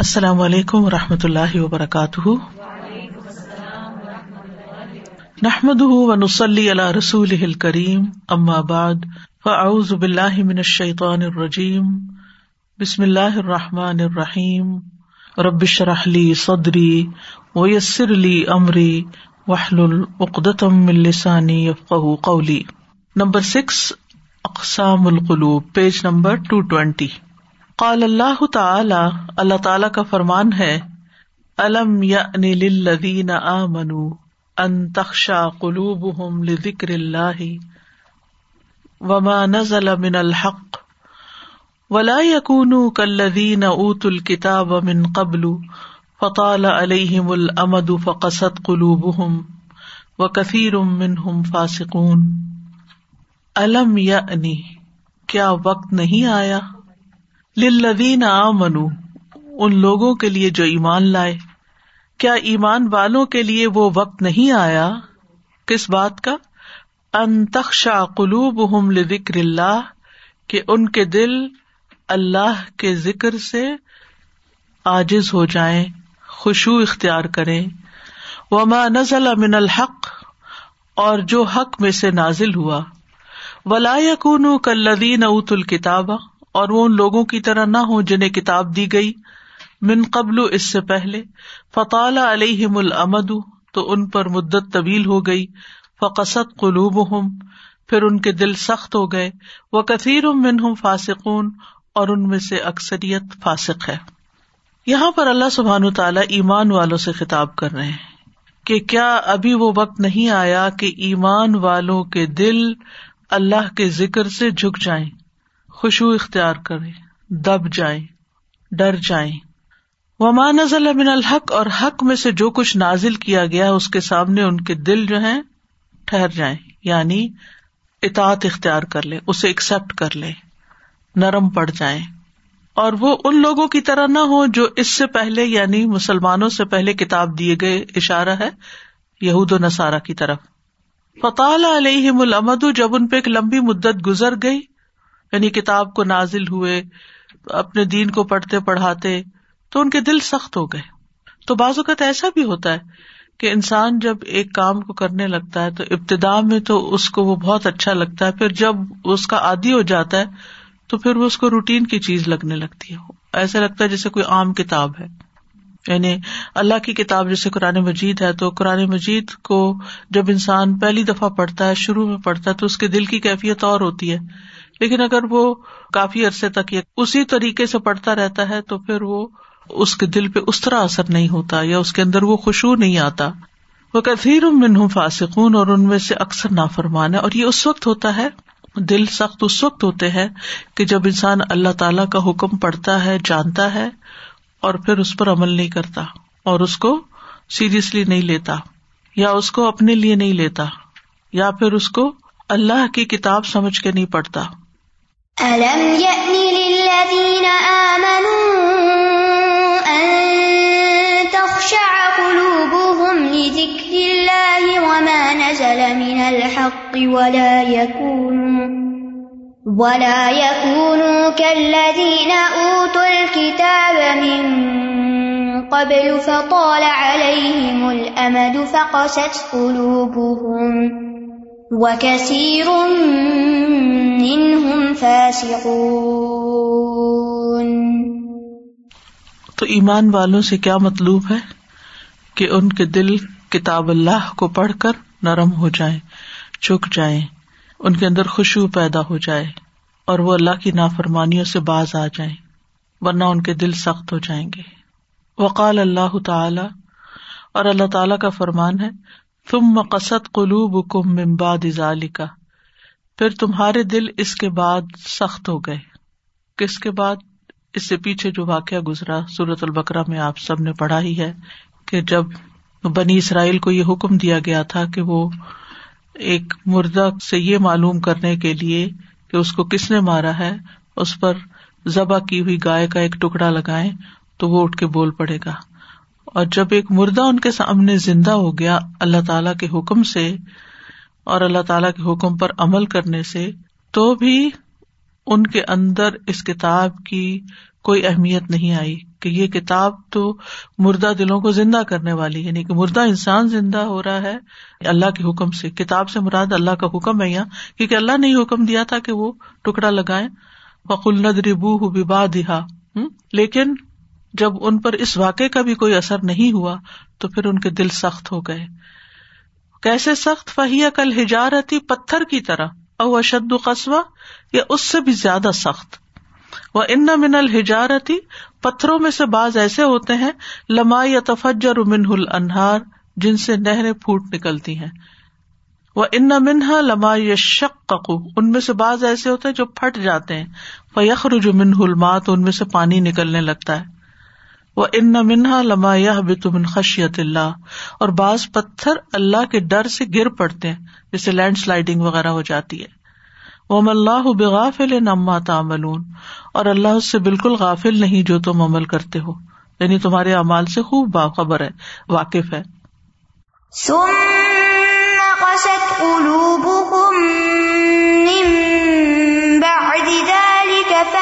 السلام علیکم و رحمۃ اللہ وبرکاتہ نحمد و نسلی علیہ رسول کریم فعز عماد من الشیطن الرجیم بسم اللہ الرحمٰن الرحیم ربش رحلی صدری ویسر علی عمری وحل العقدم السانی قولی نمبر سکس اقسام القلوب پیج نمبر ٹو ٹوینٹی قال اللہ تعالی اللہ تعالی کا فرمان ہے الم یعنی للذین آمنوا ان تخشع قلوبهم لذکر اللہ وما نزل من الحق ولا يكونوا كالذین اوتوا الكتاب من قبل فطال عليهم الامد فقست قلوبهم وكثير منهم فاسقون الم یعنی کیا وقت نہیں آیا للذین آمنو ان لوگوں کے لیے جو ایمان لائے کیا ایمان والوں کے لیے وہ وقت نہیں آیا کس بات کا انتخا قلوب ہم لکر اللہ کہ ان کے دل اللہ کے ذکر سے آجز ہو جائیں خوشو اختیار کریں وما نزل من الحق اور جو حق میں سے نازل ہوا یقون کلین اوت الکتابہ اور وہ ان لوگوں کی طرح نہ ہوں جنہیں کتاب دی گئی من قبل اس سے پہلے فقال علیہ مل امد تو ان پر مدت طویل ہو گئی فقصت قلوب ہوں پھر ان کے دل سخت ہو گئے وہ کثیر من ہوں فاسقون اور ان میں سے اکثریت فاسق ہے یہاں پر اللہ سبحان تعالیٰ ایمان والوں سے خطاب کر رہے ہیں کہ کیا ابھی وہ وقت نہیں آیا کہ ایمان والوں کے دل اللہ کے ذکر سے جھک جائیں خوشو اختیار کرے دب جائیں ڈر جائیں نزل من الحق اور حق میں سے جو کچھ نازل کیا گیا اس کے سامنے ان کے دل جو ہے ٹھہر جائیں یعنی اطاط اختیار کر لے اسے ایکسپٹ کر لے نرم پڑ جائیں اور وہ ان لوگوں کی طرح نہ ہو جو اس سے پہلے یعنی مسلمانوں سے پہلے کتاب دیے گئے اشارہ ہے یہود و نسارا کی طرف فطال علیہ ملادو جب ان پہ ایک لمبی مدت گزر گئی یعنی کتاب کو نازل ہوئے اپنے دین کو پڑھتے پڑھاتے تو ان کے دل سخت ہو گئے تو بعض اوقات ایسا بھی ہوتا ہے کہ انسان جب ایک کام کو کرنے لگتا ہے تو ابتدا میں تو اس کو وہ بہت اچھا لگتا ہے پھر جب اس کا عادی ہو جاتا ہے تو پھر وہ اس کو روٹین کی چیز لگنے لگتی ہے ایسا لگتا ہے جیسے کوئی عام کتاب ہے یعنی اللہ کی کتاب جیسے قرآن مجید ہے تو قرآن مجید کو جب انسان پہلی دفعہ پڑھتا ہے شروع میں پڑھتا ہے تو اس کے دل کی کیفیت اور ہوتی ہے لیکن اگر وہ کافی عرصے تک یہ اسی طریقے سے پڑھتا رہتا ہے تو پھر وہ اس کے دل پہ اس طرح اثر نہیں ہوتا یا اس کے اندر وہ خوشبو نہیں آتا وہ کثیر منہ فاسکون اور ان میں سے اکثر نافرمان ہے اور یہ اس وقت ہوتا ہے دل سخت اس وقت ہوتے ہیں کہ جب انسان اللہ تعالی کا حکم پڑھتا ہے جانتا ہے اور پھر اس پر عمل نہیں کرتا اور اس کو سیریسلی نہیں لیتا یا اس کو اپنے لیے نہیں لیتا یا پھر اس کو اللہ کی کتاب سمجھ کے نہیں پڑھتا ألم يأن للذين آمنوا أن تخشع قلوبهم لذكر الله وما نزل من الحق ولا يكونوا يكونوا ولا كالذين أوتوا الكتاب من قبل فطال یا نو کتابیں مل سی منهم فاسقون تو ایمان والوں سے کیا مطلوب ہے کہ ان کے دل کتاب اللہ کو پڑھ کر نرم ہو جائیں چک جائیں ان کے اندر خوشبو پیدا ہو جائے اور وہ اللہ کی نافرمانیوں سے باز آ جائیں ورنہ ان کے دل سخت ہو جائیں گے وقال اللہ تعالی اور اللہ تعالی کا فرمان ہے تم مقصد قلوب کم ممباد ازالی کا پھر تمہارے دل اس کے بعد سخت ہو گئے کس کے بعد اس سے پیچھے جو واقعہ گزرا سورت البکرا میں آپ سب نے پڑھا ہی ہے کہ جب بنی اسرائیل کو یہ حکم دیا گیا تھا کہ وہ ایک مردہ سے یہ معلوم کرنے کے لیے کہ اس کو کس نے مارا ہے اس پر ذبح کی ہوئی گائے کا ایک ٹکڑا لگائے تو وہ اٹھ کے بول پڑے گا اور جب ایک مردہ ان کے سامنے زندہ ہو گیا اللہ تعالی کے حکم سے اور اللہ تعالی کے حکم پر عمل کرنے سے تو بھی ان کے اندر اس کتاب کی کوئی اہمیت نہیں آئی کہ یہ کتاب تو مردہ دلوں کو زندہ کرنے والی یعنی کہ مردہ انسان زندہ ہو رہا ہے اللہ کے حکم سے کتاب سے مراد اللہ کا حکم ہے یہاں کیونکہ اللہ نے یہ حکم دیا تھا کہ وہ ٹکڑا لگائے بقل با لیکن جب ان پر اس واقعے کا بھی کوئی اثر نہیں ہوا تو پھر ان کے دل سخت ہو گئے کیسے سخت فہیا کل ہجارتی پتھر کی طرح او اشد قصبہ یا اس سے بھی زیادہ سخت وہ ان من الحجارتی پتھروں میں سے باز ایسے ہوتے ہیں لما یا تفجر رن انہار جن سے نہریں پھوٹ نکلتی ہیں وہ ان منہا لما یا شکو ان میں سے باز ایسے ہوتے ہیں جو پھٹ جاتے ہیں یخر جمن المات ان میں سے پانی نکلنے لگتا ہے وہ ان منہا لما بے تم اللہ اور بعض پتھر اللہ کے ڈر سے گر پڑتے ہیں جسے لینڈ سلائڈنگ وغیرہ ہو جاتی ہے وہ اللہ بے غافل نما تامل اور اللہ اس سے بالکل غافل نہیں جو تم عمل کرتے ہو یعنی تمہارے امال سے خوب باخبر ہے واقف ہے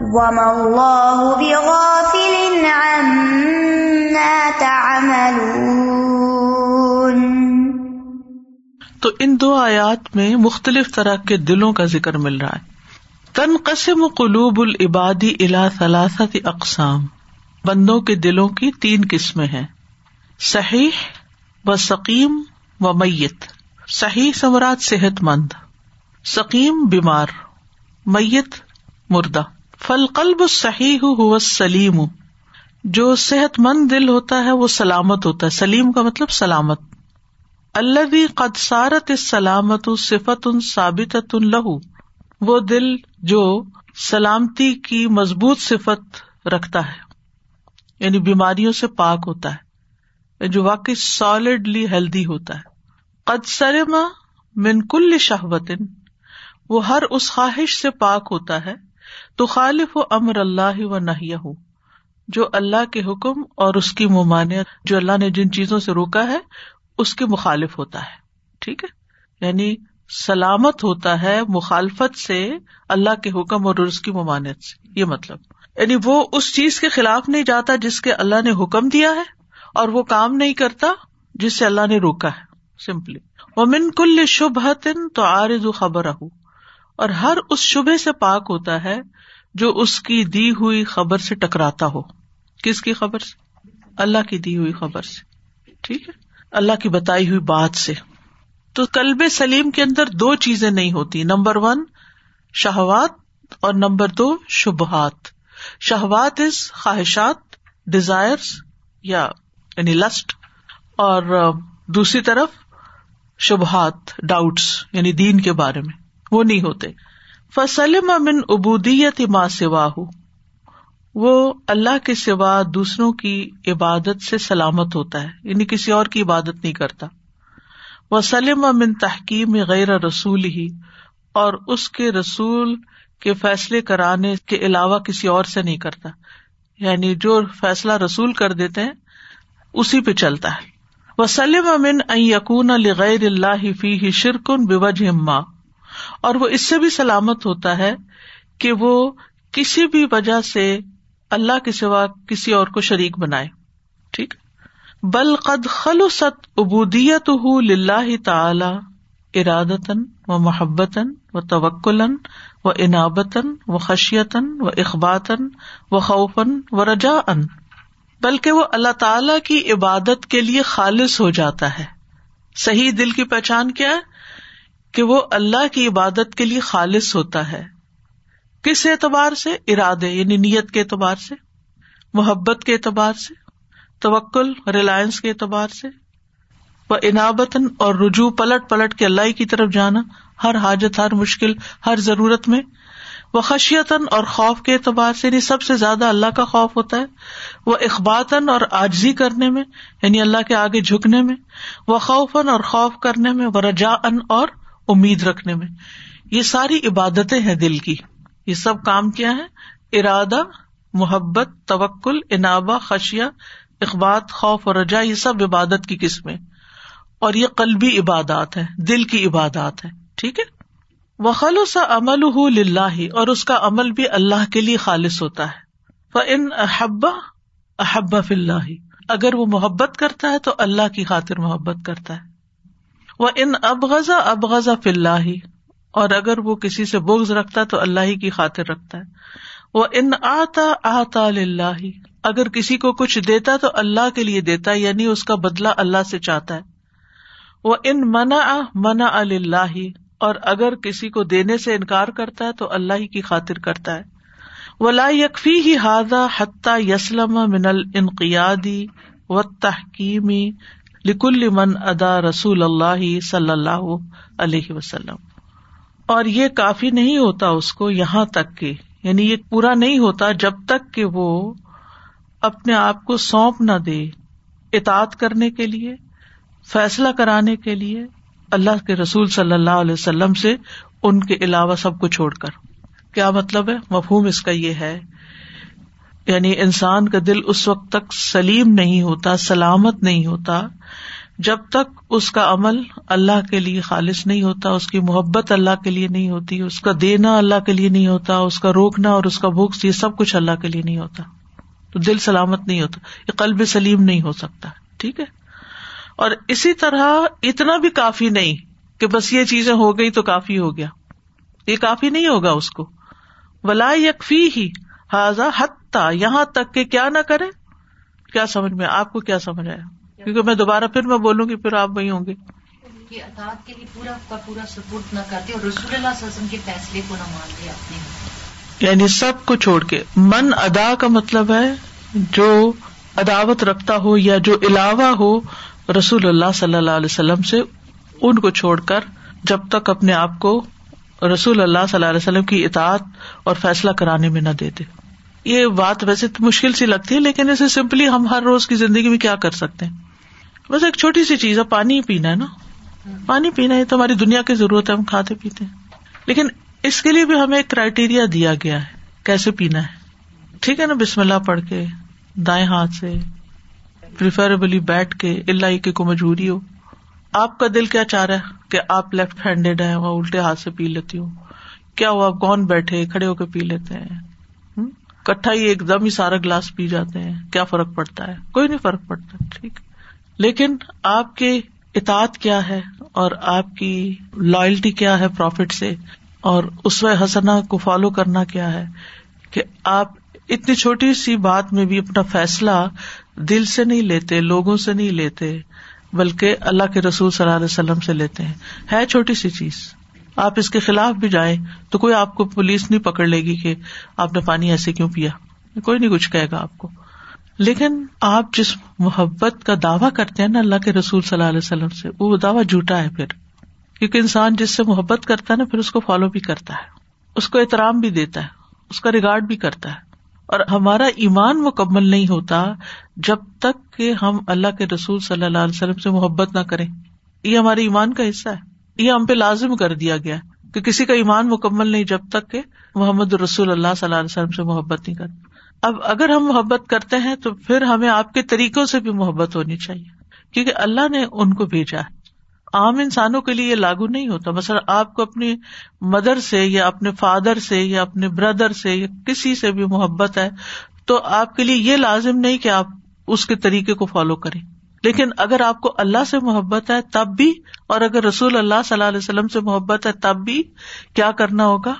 تو ان دو آیات میں مختلف طرح کے دلوں کا ذکر مل رہا ہے تنقسم قلوب قلوب الا ثلاثت اقسام بندوں کے دلوں کی تین قسمیں ہیں صحیح و سکیم و میت صحیح سمرات صحت مند سکیم بیمار میت مردہ فلقلب صحیح ہو سلیم جو صحت مند دل ہوتا ہے وہ سلامت ہوتا ہے سلیم کا مطلب سلامت اللہ بھی اس سلامت صفت ان ثابت ان لہو وہ دل جو سلامتی کی مضبوط صفت رکھتا ہے یعنی بیماریوں سے پاک ہوتا ہے جو واقعی سالڈلی ہیلدی ہوتا ہے قد سرما من کل شہبت وہ ہر اس خواہش سے پاک ہوتا ہے تو خالف و امر اللہ و نہ ہوں جو اللہ کے حکم اور اس کی ممانعت جو اللہ نے جن چیزوں سے روکا ہے اس کے مخالف ہوتا ہے ٹھیک ہے یعنی سلامت ہوتا ہے مخالفت سے اللہ کے حکم اور اس کی ممانعت سے یہ مطلب یعنی وہ اس چیز کے خلاف نہیں جاتا جس کے اللہ نے حکم دیا ہے اور وہ کام نہیں کرتا جس سے اللہ نے روکا ہے سمپلی وہ من کل شبہ تو آر خبر ہوں اور ہر اس شبے سے پاک ہوتا ہے جو اس کی دی ہوئی خبر سے ٹکراتا ہو کس کی خبر سے اللہ کی دی ہوئی خبر سے ٹھیک ہے اللہ کی بتائی ہوئی بات سے تو کلب سلیم کے اندر دو چیزیں نہیں ہوتی نمبر ون شہوات اور نمبر دو شبہات شہوات از خواہشات ڈیزائر یا یعنی لسٹ اور دوسری طرف شبہات ڈاؤٹس یعنی دین کے بارے میں وہ نہیں ہوتے فسلم امن ابودیت ما سوا وہ اللہ کے سوا دوسروں کی عبادت سے سلامت ہوتا ہے یعنی کسی اور کی عبادت نہیں کرتا وہ سلم امن تحقیم غیر رسول ہی اور اس کے رسول کے فیصلے کرانے کے علاوہ کسی اور سے نہیں کرتا یعنی جو فیصلہ رسول کر دیتے ہیں اسی پہ چلتا ہے وہ سلم امن یقون علی غیر اللہ فی شرکن بے وجہ اور وہ اس سے بھی سلامت ہوتا ہے کہ وہ کسی بھی وجہ سے اللہ کے سوا کسی اور کو شریک بنائے ٹھیک بل قد و و و و عنابتاً خشیتاً خوفن خوفاً رجا ان بلکہ وہ اللہ تعالی کی عبادت کے لیے خالص ہو جاتا ہے صحیح دل کی پہچان کیا ہے کہ وہ اللہ کی عبادت کے لیے خالص ہوتا ہے کس اعتبار سے ارادے یعنی نیت کے اعتبار سے محبت کے اعتبار سے توکل ریلائنس کے اعتبار سے وہ اناوطن اور رجوع پلٹ پلٹ کے اللہ کی طرف جانا ہر حاجت ہر مشکل ہر ضرورت میں وہ خشیتاً اور خوف کے اعتبار سے یعنی سب سے زیادہ اللہ کا خوف ہوتا ہے وہ اخباطن اور آجزی کرنے میں یعنی اللہ کے آگے جھکنے میں وہ خوفاً اور خوف کرنے میں وہ رجا ان اور امید رکھنے میں یہ ساری عبادتیں ہیں دل کی یہ سب کام کیا ہے ارادہ محبت توکل انابا خشیا اخبات خوف اور رجا یہ سب عبادت کی قسمیں اور یہ قلبی عبادات ہے دل کی عبادات ہے ٹھیک ہے وہ خلوص سا عمل لاہ اور اس کا عمل بھی اللہ کے لیے خالص ہوتا ہے ان احبا احبا فلّہ اگر وہ محبت کرتا ہے تو اللہ کی خاطر محبت کرتا ہے وہ ان اب ابغزا فلاہ اور اگر وہ کسی سے بغض رکھتا تو اللہ ہی کی خاطر رکھتا ہے وہ ان آتا آتا اللہ اگر کسی کو کچھ دیتا تو اللہ کے لیے دیتا یعنی اس کا بدلا اللہ سے چاہتا ہے وہ ان منا منا اللہ اور اگر کسی کو دینے سے انکار کرتا ہے تو اللہ ہی کی خاطر کرتا ہے وہ یکفی ہی ہاضا حتیٰسلمقیادی و تحکیمی لکل من ادا رسول اللہ صلی اللہ علیہ وسلم اور یہ کافی نہیں ہوتا اس کو یہاں تک کہ یعنی یہ پورا نہیں ہوتا جب تک کہ وہ اپنے آپ کو سونپ نہ دے اطاط کرنے کے لیے فیصلہ کرانے کے لیے اللہ کے رسول صلی اللہ علیہ وسلم سے ان کے علاوہ سب کو چھوڑ کر کیا مطلب ہے مفہوم اس کا یہ ہے یعنی انسان کا دل اس وقت تک سلیم نہیں ہوتا سلامت نہیں ہوتا جب تک اس کا عمل اللہ کے لیے خالص نہیں ہوتا اس کی محبت اللہ کے لیے نہیں ہوتی اس کا دینا اللہ کے لیے نہیں ہوتا اس کا روکنا اور اس کا بھوکس یہ سب کچھ اللہ کے لیے نہیں ہوتا تو دل سلامت نہیں ہوتا یہ قلب سلیم نہیں ہو سکتا ٹھیک ہے اور اسی طرح اتنا بھی کافی نہیں کہ بس یہ چیزیں ہو گئی تو کافی ہو گیا یہ کافی نہیں ہوگا اس کو ولا یکفی ہی حت حتیٰ یہاں تک کہ کیا نہ کرے کیا سمجھ میں آپ کو کیا سمجھ آیا کیونکہ میں دوبارہ پھر میں بولوں گی پھر آپ وہی ہوں گے رسول اللہ کے سب کو چھوڑ کے من ادا کا مطلب ہے جو عداوت رکھتا ہو یا جو علاوہ ہو رسول اللہ صلی اللہ علیہ وسلم سے ان کو چھوڑ کر جب تک اپنے آپ کو رسول اللہ صلی اللہ علیہ وسلم کی اطاعت اور فیصلہ کرانے میں نہ دیتے یہ بات ویسے تو مشکل سی لگتی ہے لیکن اسے سمپلی ہم ہر روز کی زندگی میں کیا کر سکتے ہیں بس ایک چھوٹی سی چیز ہے پانی پینا ہے نا پانی پینا ہی تو ہماری دنیا کی ضرورت ہے ہم کھاتے پیتے ہیں لیکن اس کے لیے بھی ہمیں کرائیٹیریا دیا گیا ہے کیسے پینا ہے ٹھیک ہے نا بسم اللہ پڑھ کے دائیں ہاتھ سے پریفریبلی بیٹھ کے اللہ کی کو مجبوری ہو آپ کا دل کیا چاہ رہا ہے کہ آپ لیفٹ ہینڈیڈ ہیں وہ الٹے ہاتھ سے پی لیتی ہوں کیا ہوا آپ کون بیٹھے کھڑے ہو کے پی لیتے ہیں کٹھا ہی ایک دم ہی سارا گلاس پی جاتے ہیں کیا فرق پڑتا ہے کوئی نہیں فرق پڑتا ٹھیک لیکن آپ کے اطاعت کیا ہے اور آپ کی لائلٹی کیا ہے پروفٹ سے اور اس و حسنا کو فالو کرنا کیا ہے کہ آپ اتنی چھوٹی سی بات میں بھی اپنا فیصلہ دل سے نہیں لیتے لوگوں سے نہیں لیتے بلکہ اللہ کے رسول صلی اللہ علیہ وسلم سے لیتے ہیں ہے چھوٹی سی چیز آپ اس کے خلاف بھی جائیں تو کوئی آپ کو پولیس نہیں پکڑ لے گی کہ آپ نے پانی ایسے کیوں پیا کوئی نہیں کچھ کہے گا آپ کو لیکن آپ جس محبت کا دعوی کرتے ہیں نا اللہ کے رسول صلی اللہ علیہ وسلم سے وہ دعویٰ جھوٹا ہے پھر کیونکہ انسان جس سے محبت کرتا ہے نا پھر اس کو فالو بھی کرتا ہے اس کو احترام بھی دیتا ہے اس کا ریگارڈ بھی کرتا ہے اور ہمارا ایمان مکمل نہیں ہوتا جب تک کہ ہم اللہ کے رسول صلی اللہ علیہ وسلم سے محبت نہ کریں یہ ہمارے ایمان کا حصہ ہے یہ ہم پہ لازم کر دیا گیا کہ کسی کا ایمان مکمل نہیں جب تک کہ محمد رسول اللہ صلی اللہ علیہ وسلم سے محبت نہیں کرتا اب اگر ہم محبت کرتے ہیں تو پھر ہمیں آپ کے طریقوں سے بھی محبت ہونی چاہیے کیونکہ اللہ نے ان کو بھیجا ہے عام انسانوں کے لیے یہ لاگو نہیں ہوتا مثلا آپ کو اپنی مدر سے یا اپنے فادر سے یا اپنے بردر سے یا کسی سے بھی محبت ہے تو آپ کے لیے یہ لازم نہیں کہ آپ اس کے طریقے کو فالو کریں لیکن اگر آپ کو اللہ سے محبت ہے تب بھی اور اگر رسول اللہ صلی اللہ علیہ وسلم سے محبت ہے تب بھی کیا کرنا ہوگا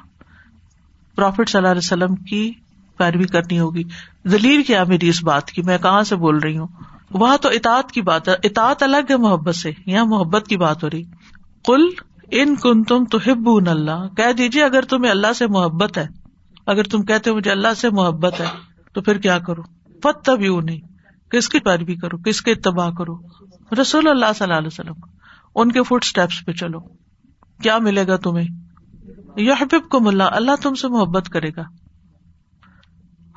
پرافٹ صلی اللہ علیہ وسلم کی پیروی کرنی ہوگی دلیل کیا میری اس بات کی میں کہاں سے بول رہی ہوں وہاں تو اطاط کی بات ہے اطاعت الگ ہے محبت سے یہاں محبت کی بات ہو رہی کل ان کن تم تو ہب اللہ کہہ دیجیے اگر تمہیں اللہ سے محبت ہے اگر تم کہتے ہو مجھے اللہ سے محبت ہے تو پھر کیا کرو پت تب یوں نہیں کس کی پیروی کرو کس کے اتباع کرو رسول اللہ صلی اللہ علیہ وسلم ان کے اسٹیپس پہ چلو کیا ملے گا تمہیں کو ملا اللہ تم سے محبت کرے گا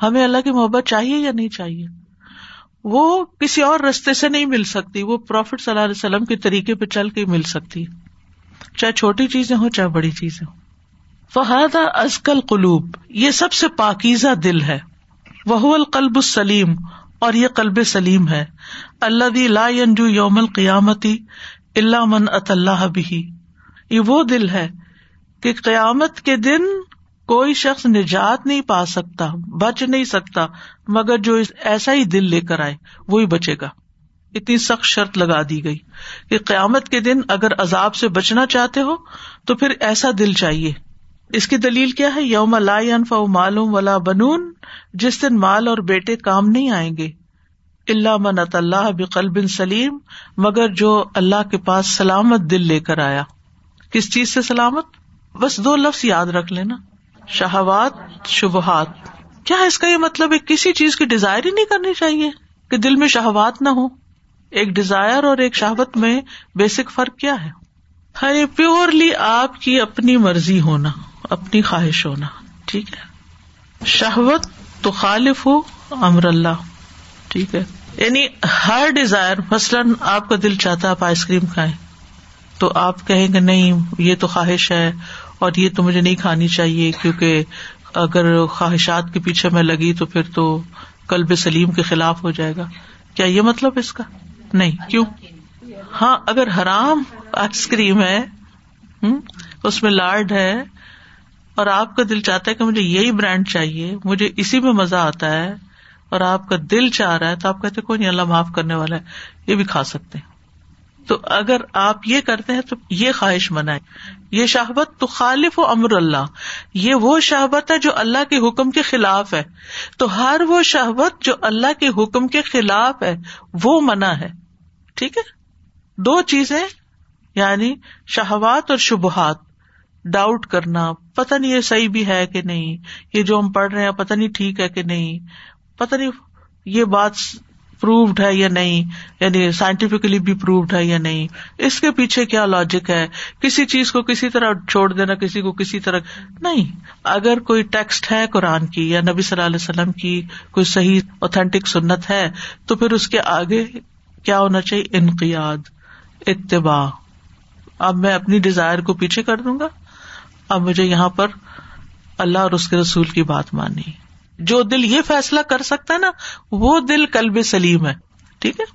ہمیں اللہ کی محبت چاہیے یا نہیں چاہیے وہ کسی اور رستے سے نہیں مل سکتی وہ پروفٹ صلی اللہ علیہ وسلم کے طریقے پہ چل کے مل سکتی چاہے چھوٹی چیزیں ہوں چاہے بڑی چیزیں ہوں فہادہ ازکل قلوب یہ سب سے پاکیزہ دل ہے وہ القلب السلیم اور یہ کلب سلیم ہے اللہ دی لا ینجو یوم القیامتی اللہ من ات اللہ بھی یہ وہ دل ہے کہ قیامت کے دن کوئی شخص نجات نہیں پا سکتا بچ نہیں سکتا مگر جو ایسا ہی دل لے کر آئے وہ بچے گا اتنی سخت شرط لگا دی گئی کہ قیامت کے دن اگر عذاب سے بچنا چاہتے ہو تو پھر ایسا دل چاہیے اس کی دلیل کیا ہے یوم لا فا معلوم ولا بنون جس دن مال اور بیٹے کام نہیں آئیں گے اللہ اللہ علامہ سلیم مگر جو اللہ کے پاس سلامت دل لے کر آیا کس چیز سے سلامت بس دو لفظ یاد رکھ لینا شہوات شبہات کیا اس کا یہ مطلب ہے کسی چیز کی ڈیزائر ہی نہیں کرنی چاہیے کہ دل میں شہوات نہ ہو ایک ڈیزائر اور ایک شہوت میں بیسک فرق کیا ہے پیورلی ہاں، آپ کی اپنی مرضی ہونا اپنی خواہش ہونا ٹھیک ہے شہوت تو خالف ہو امر اللہ ٹھیک ہے یعنی ہر ڈیزائر مثلاً آپ کا دل چاہتا ہے آپ آئس کریم کھائیں تو آپ کہیں گے نہیں یہ تو خواہش ہے اور یہ تو مجھے نہیں کھانی چاہیے کیونکہ اگر خواہشات کے پیچھے میں لگی تو پھر تو کلب سلیم کے خلاف ہو جائے گا کیا یہ مطلب اس کا نہیں کیوں ہاں اگر حرام آئس کریم ہے اس میں لارڈ ہے اور آپ کا دل چاہتا ہے کہ مجھے یہی برانڈ چاہیے مجھے اسی میں مزہ آتا ہے اور آپ کا دل چاہ رہا ہے تو آپ کہتے کوئی نہیں اللہ معاف کرنے والا ہے یہ بھی کھا سکتے ہیں تو اگر آپ یہ کرتے ہیں تو یہ خواہش منائے یہ شہبت تو خالف و امر اللہ یہ وہ شہبت ہے جو اللہ کے حکم کے خلاف ہے تو ہر وہ شہبت جو اللہ کے حکم کے خلاف ہے وہ منع ہے ٹھیک ہے دو چیزیں یعنی شہبات اور شبہات ڈاؤٹ کرنا پتا نہیں یہ صحیح بھی ہے کہ نہیں یہ جو ہم پڑھ رہے ہیں پتا نہیں ٹھیک ہے کہ نہیں پتا نہیں یہ بات پروفڈ ہے یا نہیں یعنی سائنٹیفکلی بھی پروفڈ ہے یا نہیں اس کے پیچھے کیا لاجک ہے کسی چیز کو کسی طرح چھوڑ دینا کسی کو کسی طرح نہیں اگر کوئی ٹیکسٹ ہے قرآن کی یا نبی صلی اللہ علیہ وسلم کی کوئی صحیح اوتھینٹک سنت ہے تو پھر اس کے آگے کیا ہونا چاہیے انقیاد اتباع اب میں اپنی ڈیزائر کو پیچھے کر دوں گا اب مجھے یہاں پر اللہ اور اس کے رسول کی بات مانی جو دل یہ فیصلہ کر سکتا ہے نا وہ دل کل سلیم ہے ٹھیک ہے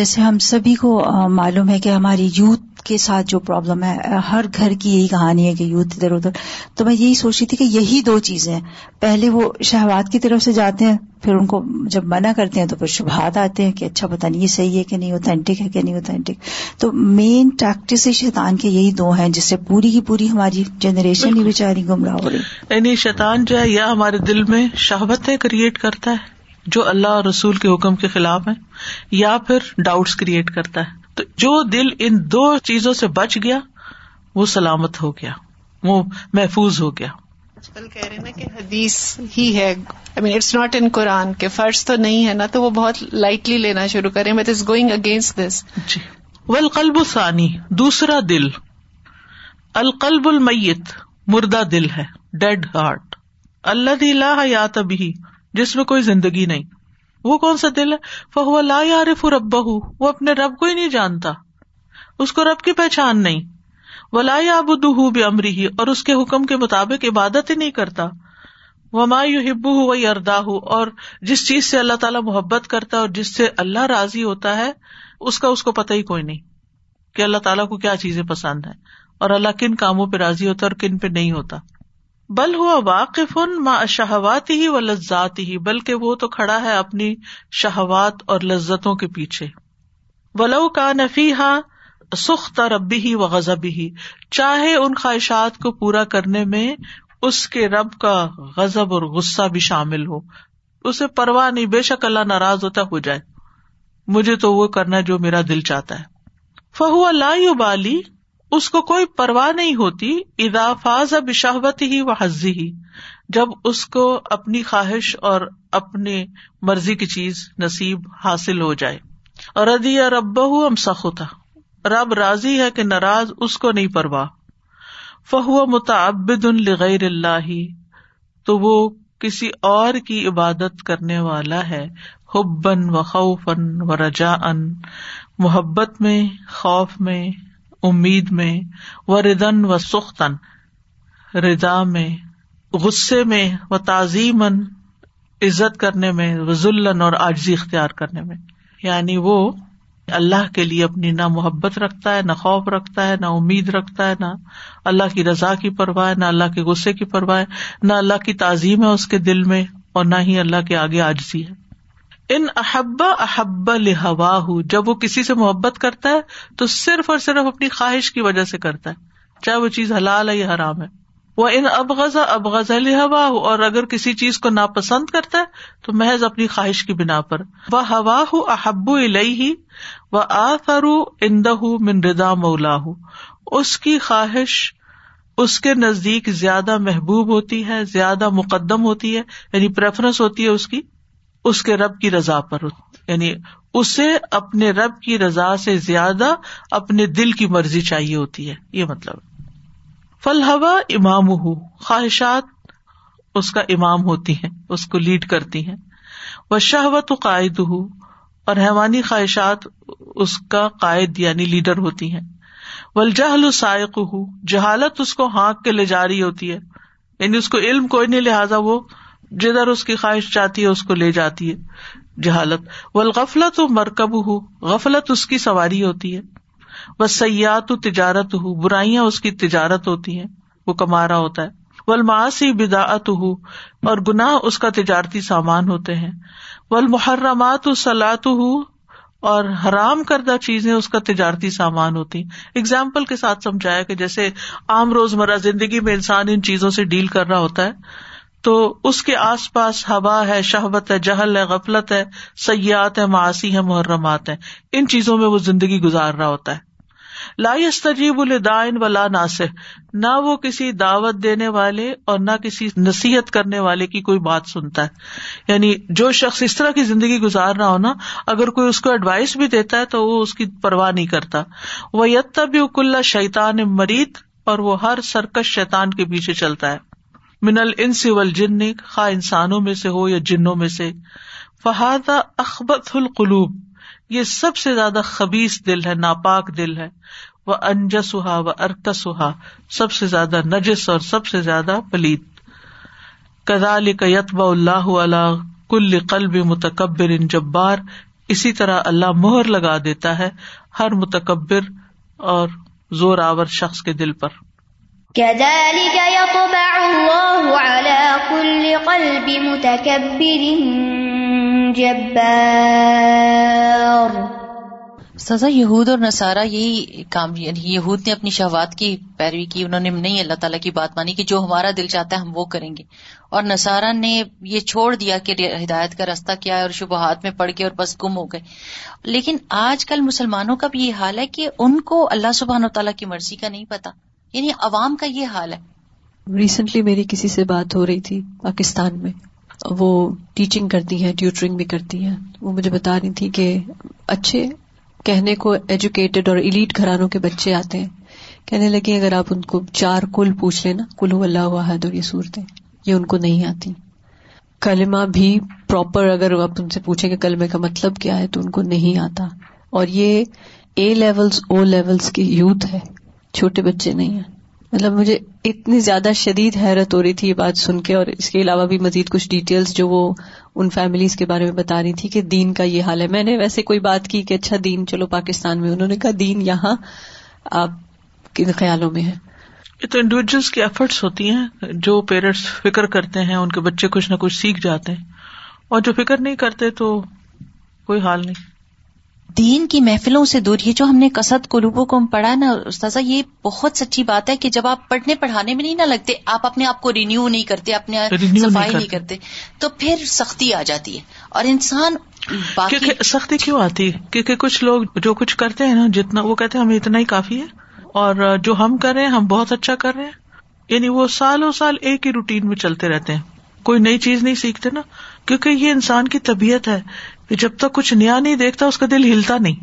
جیسے ہم سبھی کو معلوم ہے کہ ہماری یوتھ کے ساتھ جو پرابلم ہے ہر گھر کی یہی کہانی ہے کہ یوتھ ادھر ادھر تو میں یہی رہی تھی کہ یہی دو چیزیں پہلے وہ شہباد کی طرف سے جاتے ہیں پھر ان کو جب منع کرتے ہیں تو پھر شبہات آتے ہیں کہ اچھا پتہ نہیں یہ صحیح ہے کہ نہیں اوتھینٹک ہے کہ نہیں اوتھینٹک تو مین پریکٹس شیطان کے یہی دو ہیں جس سے پوری کی پوری ہماری جنریشن ہی بیچاری گمراہ ہو رہی یعنی شیطان جو ہے یا ہمارے دل میں شہبت کریٹ کرتا ہے جو اللہ اور رسول کے حکم کے خلاف ہے یا پھر ڈاؤٹس کریٹ کرتا ہے تو جو دل ان دو چیزوں سے بچ گیا وہ سلامت ہو گیا وہ محفوظ ہو گیا آج کل کہہ رہے نا کہ حدیث ہی ہے I mean it's not in Quran کے فرض تو نہیں ہے نا تو وہ بہت لائٹلی لینا شروع کرے but is going against this جی وہ القلب ثانی دوسرا دل القلب المیت مردہ دل ہے ڈیڈ ہارٹ اللہ دلہ یا تبھی جس میں کوئی زندگی نہیں وہ کون سا دل ہے فہو لا یارف رب وہ اپنے رب کو ہی نہیں جانتا اس کو رب کی پہچان نہیں وہ لا بد امری ہی اور اس کے حکم کے مطابق عبادت ہی نہیں کرتا وہ ما یو ہبو ہوں وہ اردا ہو اور جس چیز سے اللہ تعالیٰ محبت کرتا اور جس سے اللہ راضی ہوتا ہے اس کا اس کو پتا ہی کوئی نہیں کہ اللہ تعالیٰ کو کیا چیزیں پسند ہیں اور اللہ کن کاموں پہ راضی ہوتا ہے اور کن پہ نہیں ہوتا بل ہوا واقف ان ماں شہوات ہی و لذات ہی بلکہ وہ تو کھڑا ہے اپنی شہوات اور لذتوں کے پیچھے ولو کا نفی ہا ربی ہی و ہی چاہے ان خواہشات کو پورا کرنے میں اس کے رب کا غزب اور غصہ بھی شامل ہو اسے پرواہ نہیں بے شک اللہ ناراض ہوتا ہو جائے مجھے تو وہ کرنا جو میرا دل چاہتا ہے فہو اللہ بالی اس کو کوئی پرواہ نہیں ہوتی اضافہ شہبت ہی و حضی ہی جب اس کو اپنی خواہش اور اپنی مرضی کی چیز نصیب حاصل ہو جائے اور ادی رب رب ہم راضی ہے کہ ناراض اس کو نہیں پرواہ فہو متعبد الغیر اللہ تو وہ کسی اور کی عبادت کرنے والا ہے حبن و خوف و رجا ان محبت میں خوف میں امید میں و ردن و سختن رضا میں غصے میں و تعظیمن عزت کرنے میں وزلن اور آجزی اختیار کرنے میں یعنی وہ اللہ کے لیے اپنی نہ محبت رکھتا ہے نہ خوف رکھتا ہے نہ امید رکھتا ہے نہ اللہ کی رضا کی پرواہ نہ اللہ کے غصے کی پرواہ نہ اللہ کی تعظیم ہے اس کے دل میں اور نہ ہی اللہ کے آگے آجزی ہے ان احبا احبا لہوا ہواہ جب وہ کسی سے محبت کرتا ہے تو صرف اور صرف اپنی خواہش کی وجہ سے کرتا ہے چاہے وہ چیز حلال ہے یا حرام ہے وہ ان ابغز اب غزا ہو اور اگر کسی چیز کو ناپسند کرتا ہے تو محض اپنی خواہش کی بنا پر وہ ہوا احب الہی و احبو اندہ من ردا ہو اس کی خواہش اس کے نزدیک زیادہ محبوب ہوتی ہے زیادہ مقدم ہوتی ہے یعنی پریفرنس ہوتی ہے اس کی اس کے رب کی رضا پر یعنی اسے اپنے رب کی رضا سے زیادہ اپنے دل کی مرضی چاہیے ہوتی ہے یہ مطلب فل ہوا امام ہو خواہشات اس اس کا امام ہوتی ہیں کو لیڈ کرتی ہیں وہ شہوت قائد ہو اور حیوانی خواہشات اس کا قائد یعنی لیڈر ہوتی ہیں ولجہل سائق ہوں جہالت اس کو ہانک کے لے جا رہی ہوتی ہے یعنی اس کو علم کوئی نہیں لہٰذا وہ جدھر اس کی خواہش جاتی ہے اس کو لے جاتی ہے جہالت و غفلت و مرکب ہو غفلت اس کی سواری ہوتی ہے وہ سیاحت و تجارت ہو برائیاں اس کی تجارت ہوتی ہیں وہ کما رہا ہوتا ہے ولماسی بداعت ہو اور گناہ اس کا تجارتی سامان ہوتے ہیں و سلاط و ہو اور حرام کردہ چیزیں اس کا تجارتی سامان ہوتی اگزامپل کے ساتھ سمجھایا کہ جیسے عام روز مرہ زندگی میں انسان ان چیزوں سے ڈیل کر رہا ہوتا ہے تو اس کے آس پاس ہوا ہے شہبت ہے جہل ہے غفلت ہے سیاحت ہے معاشی ہے محرمات ہے ان چیزوں میں وہ زندگی گزار رہا ہوتا ہے لائس تجیب الدائن ولا ناصح نہ وہ کسی دعوت دینے والے اور نہ کسی نصیحت کرنے والے کی کوئی بات سنتا ہے یعنی جو شخص اس طرح کی زندگی گزار رہا ہو نا اگر کوئی اس کو ایڈوائس بھی دیتا ہے تو وہ اس کی پرواہ نہیں کرتا وہ یت تب بھی کلّا شیتان مریت اور وہ ہر سرکش شیتان کے پیچھے چلتا ہے من والجن خا انسانوں میں سے ہو یا جنوں میں سے فہاد اخبت القلوب یہ سب سے زیادہ خبیص دل ہے ناپاک دل ہے وہ انجس ہوا و ارکس ہوا سب سے زیادہ نجس اور سب سے زیادہ پلیت کدال یتبا اللہ اللہ کل قلب متکبر ان جبار اسی طرح اللہ مہر لگا دیتا ہے ہر متکبر اور زور آور شخص کے دل پر سزا یہود اور نسارا یہی کام یعنی یہود نے اپنی شہوات کی پیروی کی انہوں نے نہیں اللہ تعالیٰ کی بات مانی کہ جو ہمارا دل چاہتا ہے ہم وہ کریں گے اور نسارا نے یہ چھوڑ دیا کہ ہدایت کا راستہ کیا ہے اور شبہات میں پڑ گئے اور بس گم ہو گئے لیکن آج کل مسلمانوں کا بھی یہ حال ہے کہ ان کو اللہ سبحان و تعالیٰ کی مرضی کا نہیں پتا یعنی عوام کا یہ حال ہے ریسنٹلی میری کسی سے بات ہو رہی تھی پاکستان میں وہ ٹیچنگ کرتی ہیں ٹیوٹرنگ بھی کرتی ہیں وہ مجھے بتا رہی تھی کہ اچھے کہنے کو ایجوکیٹڈ اور الیٹ گھرانوں کے بچے آتے ہیں کہنے لگے اگر آپ ان کو چار کل پوچھ لیں نا کلو اللہ واحد اور یہ صورتیں یہ ان کو نہیں آتی کلمہ بھی پراپر اگر آپ ان سے پوچھیں کہ کلمے کا مطلب کیا ہے تو ان کو نہیں آتا اور یہ اے لیولز او لیولز کی یوتھ ہے چھوٹے بچے نہیں ہیں مطلب مجھے اتنی زیادہ شدید حیرت ہو رہی تھی یہ بات سن کے اور اس کے علاوہ بھی مزید کچھ ڈیٹیلس جو وہ ان فیملیز کے بارے میں بتا رہی تھی کہ دین کا یہ حال ہے میں نے ویسے کوئی بات کی کہ اچھا دین چلو پاکستان میں انہوں نے کہا دین یہاں آپ کن خیالوں میں ہے یہ تو انڈیویجلس کی ایفرٹس ہوتی ہیں جو پیرنٹس فکر کرتے ہیں ان کے بچے کچھ نہ کچھ سیکھ جاتے ہیں اور جو فکر نہیں کرتے تو کوئی حال نہیں دین کی محفلوں سے دور یہ جو ہم نے کسد قلوبوں کو پڑھا نا استاذ یہ بہت سچی بات ہے کہ جب آپ پڑھنے پڑھانے میں نہیں نہ لگتے آپ اپنے آپ کو رینیو نہیں کرتے اپنے صفائی نہیں کرتے تو پھر سختی آ جاتی ہے اور انسان باقی سختی کیوں آتی ہے کیونکہ کچھ لوگ جو کچھ کرتے ہیں نا جتنا وہ کہتے ہیں ہمیں اتنا ہی کافی ہے اور جو ہم کر رہے ہیں ہم بہت اچھا کر رہے ہیں یعنی وہ سالوں سال ایک ہی روٹین میں چلتے رہتے ہیں کوئی نئی چیز نہیں سیکھتے نا کیونکہ یہ انسان کی طبیعت ہے کہ جب تک کچھ نیا نہیں دیکھتا اس کا دل ہلتا نہیں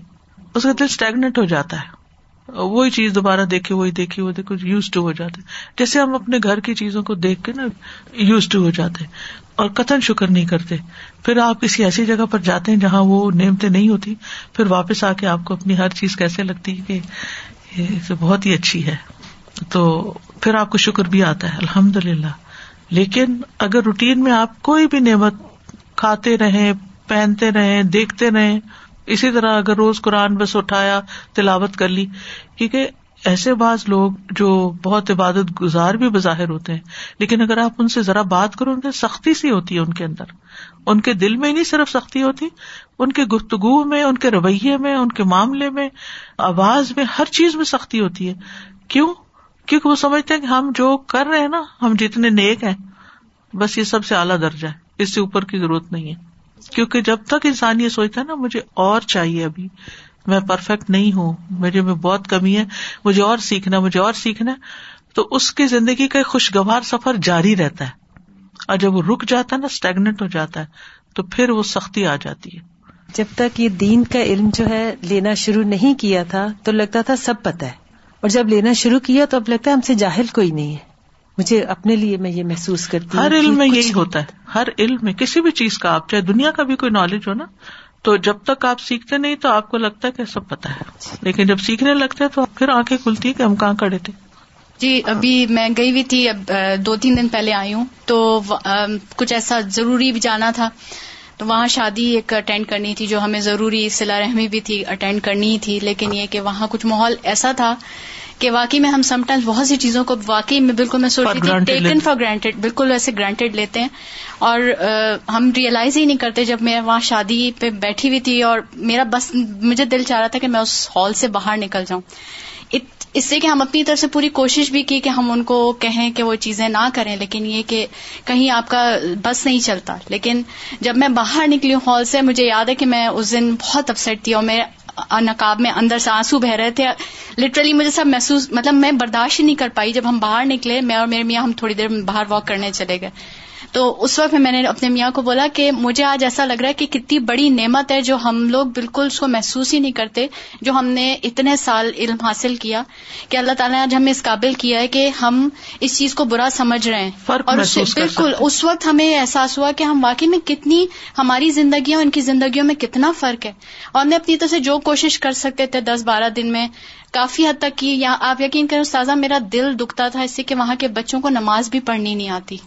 اس کا دل اسٹیگنٹ ہو جاتا ہے وہی چیز دوبارہ دیکھے وہی دیکھی وہ دیکھو یوز ٹو ہو جاتے جیسے ہم اپنے گھر کی چیزوں کو دیکھ کے نا یوز ٹو ہو جاتے اور کتن شکر نہیں کرتے پھر آپ کسی ایسی جگہ پر جاتے ہیں جہاں وہ نعمتیں نہیں ہوتی پھر واپس آ کے آپ کو اپنی ہر چیز کیسے لگتی کہ بہت ہی اچھی ہے تو پھر آپ کو شکر بھی آتا ہے الحمد للہ لیکن اگر روٹین میں آپ کوئی بھی نعمت کھاتے رہیں پہنتے رہے دیکھتے رہے اسی طرح اگر روز قرآن بس اٹھایا تلاوت کر لی کیونکہ ایسے بعض لوگ جو بہت عبادت گزار بھی بظاہر ہوتے ہیں لیکن اگر آپ ان سے ذرا بات کرو ان کی سختی سی ہوتی ہے ان کے اندر ان کے دل میں نہیں صرف سختی ہوتی ان کے گفتگو میں ان کے رویے میں ان کے معاملے میں آواز میں ہر چیز میں سختی ہوتی ہے کیوں کیونکہ وہ سمجھتے ہیں کہ ہم جو کر رہے ہیں نا ہم جتنے نیک ہیں بس یہ سب سے اعلیٰ درجہ ہے اس سے اوپر کی ضرورت نہیں ہے کیونکہ جب تک انسان یہ سوچتا ہے نا مجھے اور چاہیے ابھی میں پرفیکٹ نہیں ہوں میرے میں بہت کمی ہے مجھے اور سیکھنا مجھے اور سیکھنا تو اس کی زندگی کا خوشگوار سفر جاری رہتا ہے اور جب وہ رک جاتا ہے نا اسٹیگنٹ ہو جاتا ہے تو پھر وہ سختی آ جاتی ہے جب تک یہ دین کا علم جو ہے لینا شروع نہیں کیا تھا تو لگتا تھا سب پتہ ہے اور جب لینا شروع کیا تو اب لگتا ہے ہم سے جاہل کوئی نہیں ہے مجھے اپنے لیے میں یہ محسوس کرتی ہوں ہر علم میں یہی ہوتا ہے ہر علم میں کسی بھی چیز کا آپ چاہے دنیا کا بھی کوئی نالج ہو نا تو جب تک آپ سیکھتے نہیں تو آپ کو لگتا ہے کہ سب پتا ہے لیکن جب سیکھنے لگتے تو پھر آنکھیں کھلتی ہیں کہ ہم کہاں کھڑے تھے جی ابھی میں گئی ہوئی تھی اب دو تین دن پہلے آئی ہوں تو کچھ ایسا ضروری بھی جانا تھا تو وہاں شادی ایک اٹینڈ کرنی تھی جو ہمیں ضروری سلا رحمی بھی تھی اٹینڈ کرنی تھی لیکن یہ کہ وہاں کچھ ماحول ایسا تھا کہ واقعی میں ہم سم ٹائمز بہت سی چیزوں کو واقعی میں بالکل میں سوچ رہی تھی ٹیکن فار گرانٹیڈ بالکل ویسے گرانٹیڈ لیتے ہیں اور ہم ریئلائز ہی نہیں کرتے جب میں وہاں شادی پہ بیٹھی ہوئی تھی اور میرا بس مجھے دل چاہ رہا تھا کہ میں اس ہال سے باہر نکل جاؤں اس سے کہ ہم اپنی طرف سے پوری کوشش بھی کی کہ ہم ان کو کہیں کہ وہ چیزیں نہ کریں لیکن یہ کہ کہیں آپ کا بس نہیں چلتا لیکن جب میں باہر نکلی ہوں ہال سے مجھے یاد ہے کہ میں اس دن بہت اپسٹ تھی اور میں نقاب میں اندر سے آنسو بہ رہے تھے لٹرلی مجھے سب محسوس مطلب میں برداشت نہیں کر پائی جب ہم باہر نکلے میں اور میرے میاں ہم تھوڑی دیر باہر واک کرنے چلے گئے تو اس وقت میں نے اپنے میاں کو بولا کہ مجھے آج ایسا لگ رہا ہے کہ کتنی بڑی نعمت ہے جو ہم لوگ بالکل اس کو محسوس ہی نہیں کرتے جو ہم نے اتنے سال علم حاصل کیا کہ اللہ تعالیٰ نے آج ہمیں اس قابل کیا ہے کہ ہم اس چیز کو برا سمجھ رہے ہیں اور بالکل اس وقت ہمیں احساس ہوا کہ ہم واقعی میں کتنی ہماری زندگیاں ان کی زندگیوں میں کتنا فرق ہے اور ہم نے اپنی طرف سے جو کوشش کر سکتے تھے دس بارہ دن میں کافی حد تک کی یا آپ یقین کریں استاذہ میرا دل دکھتا تھا اس سے کہ وہاں کے بچوں کو نماز بھی پڑھنی نہیں آتی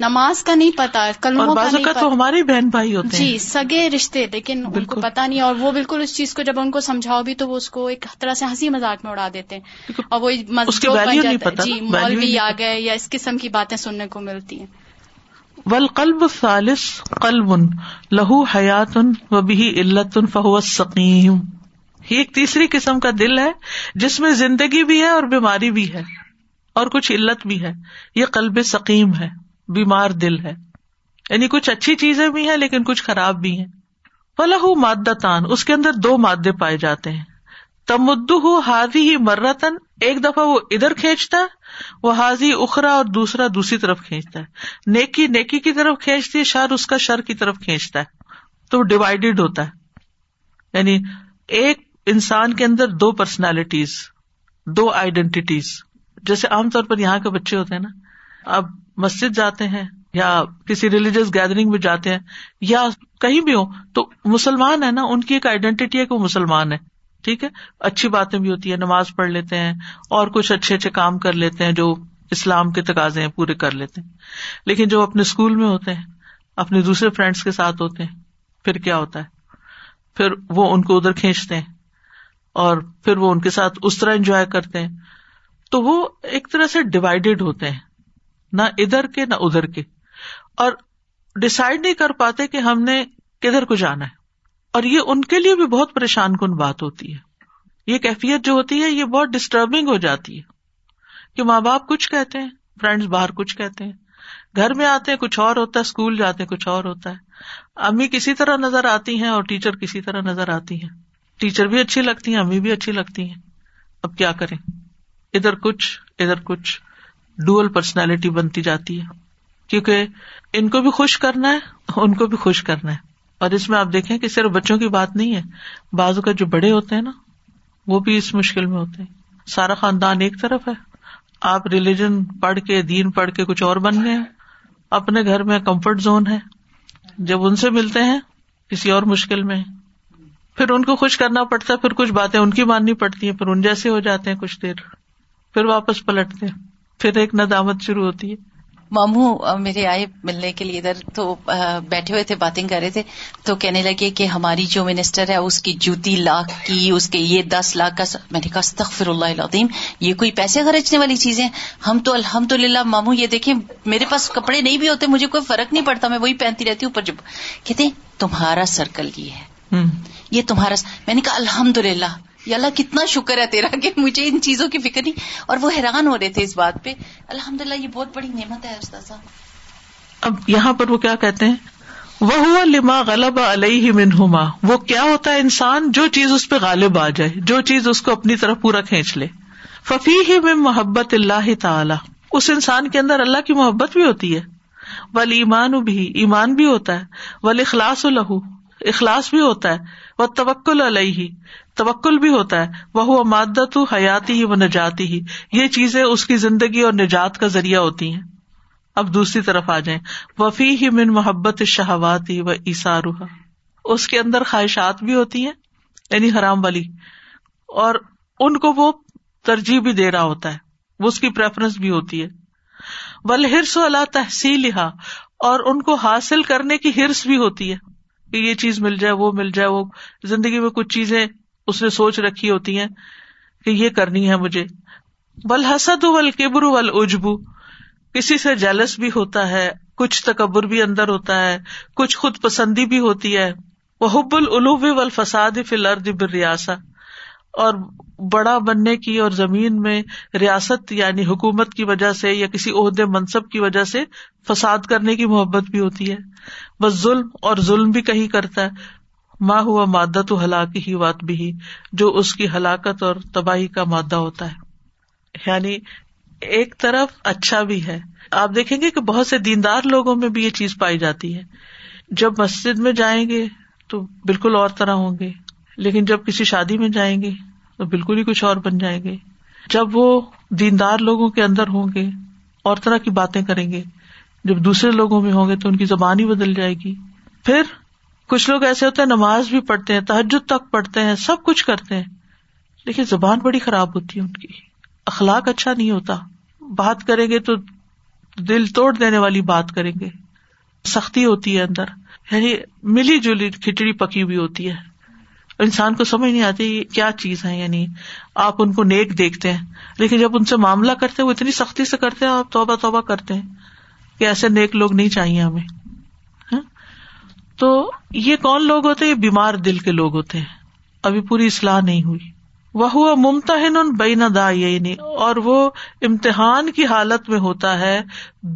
نماز کا نہیں پتا قل نماز کا تو ہمارے بہن بھائی ہوتے جی، ہیں جی سگے رشتے لیکن بالکل پتا نہیں اور وہ بالکل اس چیز کو جب ان کو سمجھاؤ بھی تو وہ اس کو ایک طرح سے ہنسی مزاق میں اڑا دیتے ہیں اور وہ جی، مولوی آ گئے یا اس قسم کی باتیں سننے کو ملتی ہیں ولقلب سالس قلب ان لہو حیات ان بھی علت ان فہو سکیم یہ ایک تیسری قسم کا دل ہے جس میں زندگی بھی ہے اور بیماری بھی ہے اور کچھ علت بھی ہے یہ قلب سکیم ہے بیمار دل ہے یعنی کچھ اچھی چیزیں بھی ہیں لیکن کچھ خراب بھی ہیں پلا مادہ ماد اس کے اندر دو مادے پائے جاتے ہیں تمدو ہو ہاضی ہی مرتن ایک دفعہ وہ ادھر کھینچتا ہے وہ حاضی اخرا اور دوسرا دوسری طرف کھینچتا ہے نیکی نیکی کی طرف کھینچتی ہے شر اس کا شر کی طرف کھینچتا ہے تو ڈیوائڈیڈ ہوتا ہے یعنی ایک انسان کے اندر دو پرسنالٹیز دو آئیڈینٹیز جیسے عام طور پر یہاں کے بچے ہوتے ہیں نا اب مسجد جاتے ہیں یا کسی ریلیجیس گیدرنگ میں جاتے ہیں یا کہیں بھی ہو تو مسلمان ہے نا ان کی ایک آئیڈینٹی ہے کہ وہ مسلمان ہے ٹھیک ہے اچھی باتیں بھی ہوتی ہے نماز پڑھ لیتے ہیں اور کچھ اچھے اچھے کام کر لیتے ہیں جو اسلام کے تقاضے ہیں پورے کر لیتے ہیں لیکن جو اپنے اسکول میں ہوتے ہیں اپنے دوسرے فرینڈس کے ساتھ ہوتے ہیں پھر کیا ہوتا ہے پھر وہ ان کو ادھر کھینچتے ہیں اور پھر وہ ان کے ساتھ اس طرح انجوائے کرتے ہیں تو وہ ایک طرح سے ڈیوائڈیڈ ہوتے ہیں نہ ادھر کے نہ ادھر کے اور ڈسائڈ نہیں کر پاتے کہ ہم نے کدھر کو جانا ہے اور یہ ان کے لیے بھی بہت پریشان کن بات ہوتی ہے یہ کیفیت جو ہوتی ہے یہ بہت ڈسٹربنگ ہو جاتی ہے کہ ماں باپ کچھ کہتے ہیں فرینڈس باہر کچھ کہتے ہیں گھر میں آتے ہیں کچھ اور ہوتا ہے اسکول جاتے ہیں کچھ اور ہوتا ہے امی کسی طرح نظر آتی ہیں اور ٹیچر کسی طرح نظر آتی ہیں ٹیچر بھی اچھی لگتی ہیں امی بھی اچھی لگتی ہیں اب کیا کریں ادھر کچھ ادھر کچھ ڈوئل پرسنالٹی بنتی جاتی ہے کیونکہ ان کو بھی خوش کرنا ہے ان کو بھی خوش کرنا ہے اور اس میں آپ دیکھیں کہ صرف بچوں کی بات نہیں ہے بازو کا جو بڑے ہوتے ہیں نا وہ بھی اس مشکل میں ہوتے ہیں سارا خاندان ایک طرف ہے آپ ریلیجن پڑھ کے دین پڑھ کے کچھ اور بن گئے ہیں اپنے گھر میں کمفرٹ زون ہے جب ان سے ملتے ہیں کسی اور مشکل میں پھر ان کو خوش کرنا پڑتا ہے پھر کچھ باتیں ان کی ماننی پڑتی ہیں پھر ان جیسے ہو جاتے ہیں کچھ دیر پھر واپس پلٹتے ہیں پھر ایک ندامت شروع ہوتی ہے مامو میرے آئے ملنے کے لیے ادھر تو بیٹھے ہوئے تھے باتیں کر رہے تھے تو کہنے لگے کہ ہماری جو منسٹر ہے اس کی جوتی لاکھ کی اس کے یہ دس لاکھ کا میں نے کہا استغفر اللہ العظیم یہ کوئی پیسے خرچنے والی چیزیں ہم تو الحمد للہ مامو یہ دیکھیں میرے پاس کپڑے نہیں بھی ہوتے مجھے کوئی فرق نہیں پڑتا میں وہی پہنتی رہتی ہوں جب کہتے تمہارا سرکل یہ ہے یہ تمہارا میں نے کہا الحمد للہ اللہ کتنا شکر ہے تیرا کہ مجھے ان چیزوں کی فکر نہیں اور وہ حیران ہو رہے تھے اس بات پہ الحمد للہ یہ بہت بڑی نعمت ہے استاد صاحب اب یہاں پر وہ کیا کہتے ہیں وہ لما غلب علیہ منہما وہ کیا ہوتا ہے انسان جو چیز اس پہ غالب آ جائے جو چیز اس کو اپنی طرف پورا کھینچ لے ففی ہی میں محبت اللہ تعالی اس انسان کے اندر اللہ کی محبت بھی ہوتی ہے ولی ایمان بھی ایمان بھی ہوتا ہے ولی اخلاص الہو اخلاص بھی ہوتا ہے وہ توکل علیہ توکل بھی ہوتا ہے وہ تو حیاتی ہی وہ نجاتی ہی یہ چیزیں اس کی زندگی اور نجات کا ذریعہ ہوتی ہیں اب دوسری طرف آ جائیں وفی ہی من محبت شہوات ہی و عیسار اس کے اندر خواہشات بھی ہوتی ہیں یعنی حرام والی اور ان کو وہ ترجیح بھی دے رہا ہوتا ہے وہ اس کی پریفرنس بھی ہوتی ہے بل ہرس تحصیل ہا اور ان کو حاصل کرنے کی ہرس بھی ہوتی ہے کہ یہ چیز مل جائے وہ مل جائے وہ زندگی میں کچھ چیزیں اس نے سوچ رکھی ہوتی ہیں کہ یہ کرنی ہے مجھے بل حسد اجبو کسی سے جیلس بھی ہوتا ہے کچھ تکبر بھی اندر ہوتا ہے کچھ خود پسندی بھی ہوتی ہے وہ حب العلوب و الفساد فلردر ریاست اور بڑا بننے کی اور زمین میں ریاست یعنی حکومت کی وجہ سے یا کسی عہدے منصب کی وجہ سے فساد کرنے کی محبت بھی ہوتی ہے بس ظلم اور ظلم بھی کہیں کرتا ہے ماں ہوا مادہ تو ہلاک ہی وات بھی ہی جو اس کی ہلاکت اور تباہی کا مادہ ہوتا ہے یعنی ایک طرف اچھا بھی ہے آپ دیکھیں گے کہ بہت سے دیندار لوگوں میں بھی یہ چیز پائی جاتی ہے جب مسجد میں جائیں گے تو بالکل اور طرح ہوں گے لیکن جب کسی شادی میں جائیں گے تو بالکل ہی کچھ اور بن جائیں گے جب وہ دیندار لوگوں کے اندر ہوں گے اور طرح کی باتیں کریں گے جب دوسرے لوگوں میں ہوں گے تو ان کی زبان ہی بدل جائے گی پھر کچھ لوگ ایسے ہوتے ہیں نماز بھی پڑھتے ہیں تحجد تک پڑھتے ہیں سب کچھ کرتے ہیں لیکن زبان بڑی خراب ہوتی ہے ان کی اخلاق اچھا نہیں ہوتا بات کریں گے تو دل توڑ دینے والی بات کریں گے سختی ہوتی ہے اندر یعنی ملی جلی کھچڑی پکی بھی ہوتی ہے انسان کو سمجھ نہیں آتی کیا چیز ہے یعنی آپ ان کو نیک دیکھتے ہیں لیکن جب ان سے معاملہ کرتے ہیں وہ اتنی سختی سے کرتے ہیں آپ توبہ توبہ کرتے ہیں کہ ایسے نیک لوگ نہیں چاہیے ہمیں تو یہ کون لوگ ہوتے ہیں یہ بیمار دل کے لوگ ہوتے ہیں ابھی پوری اصلاح نہیں ہوئی وہ ہوا ممتا ہے نئی نہ دا یہ اور وہ امتحان کی حالت میں ہوتا ہے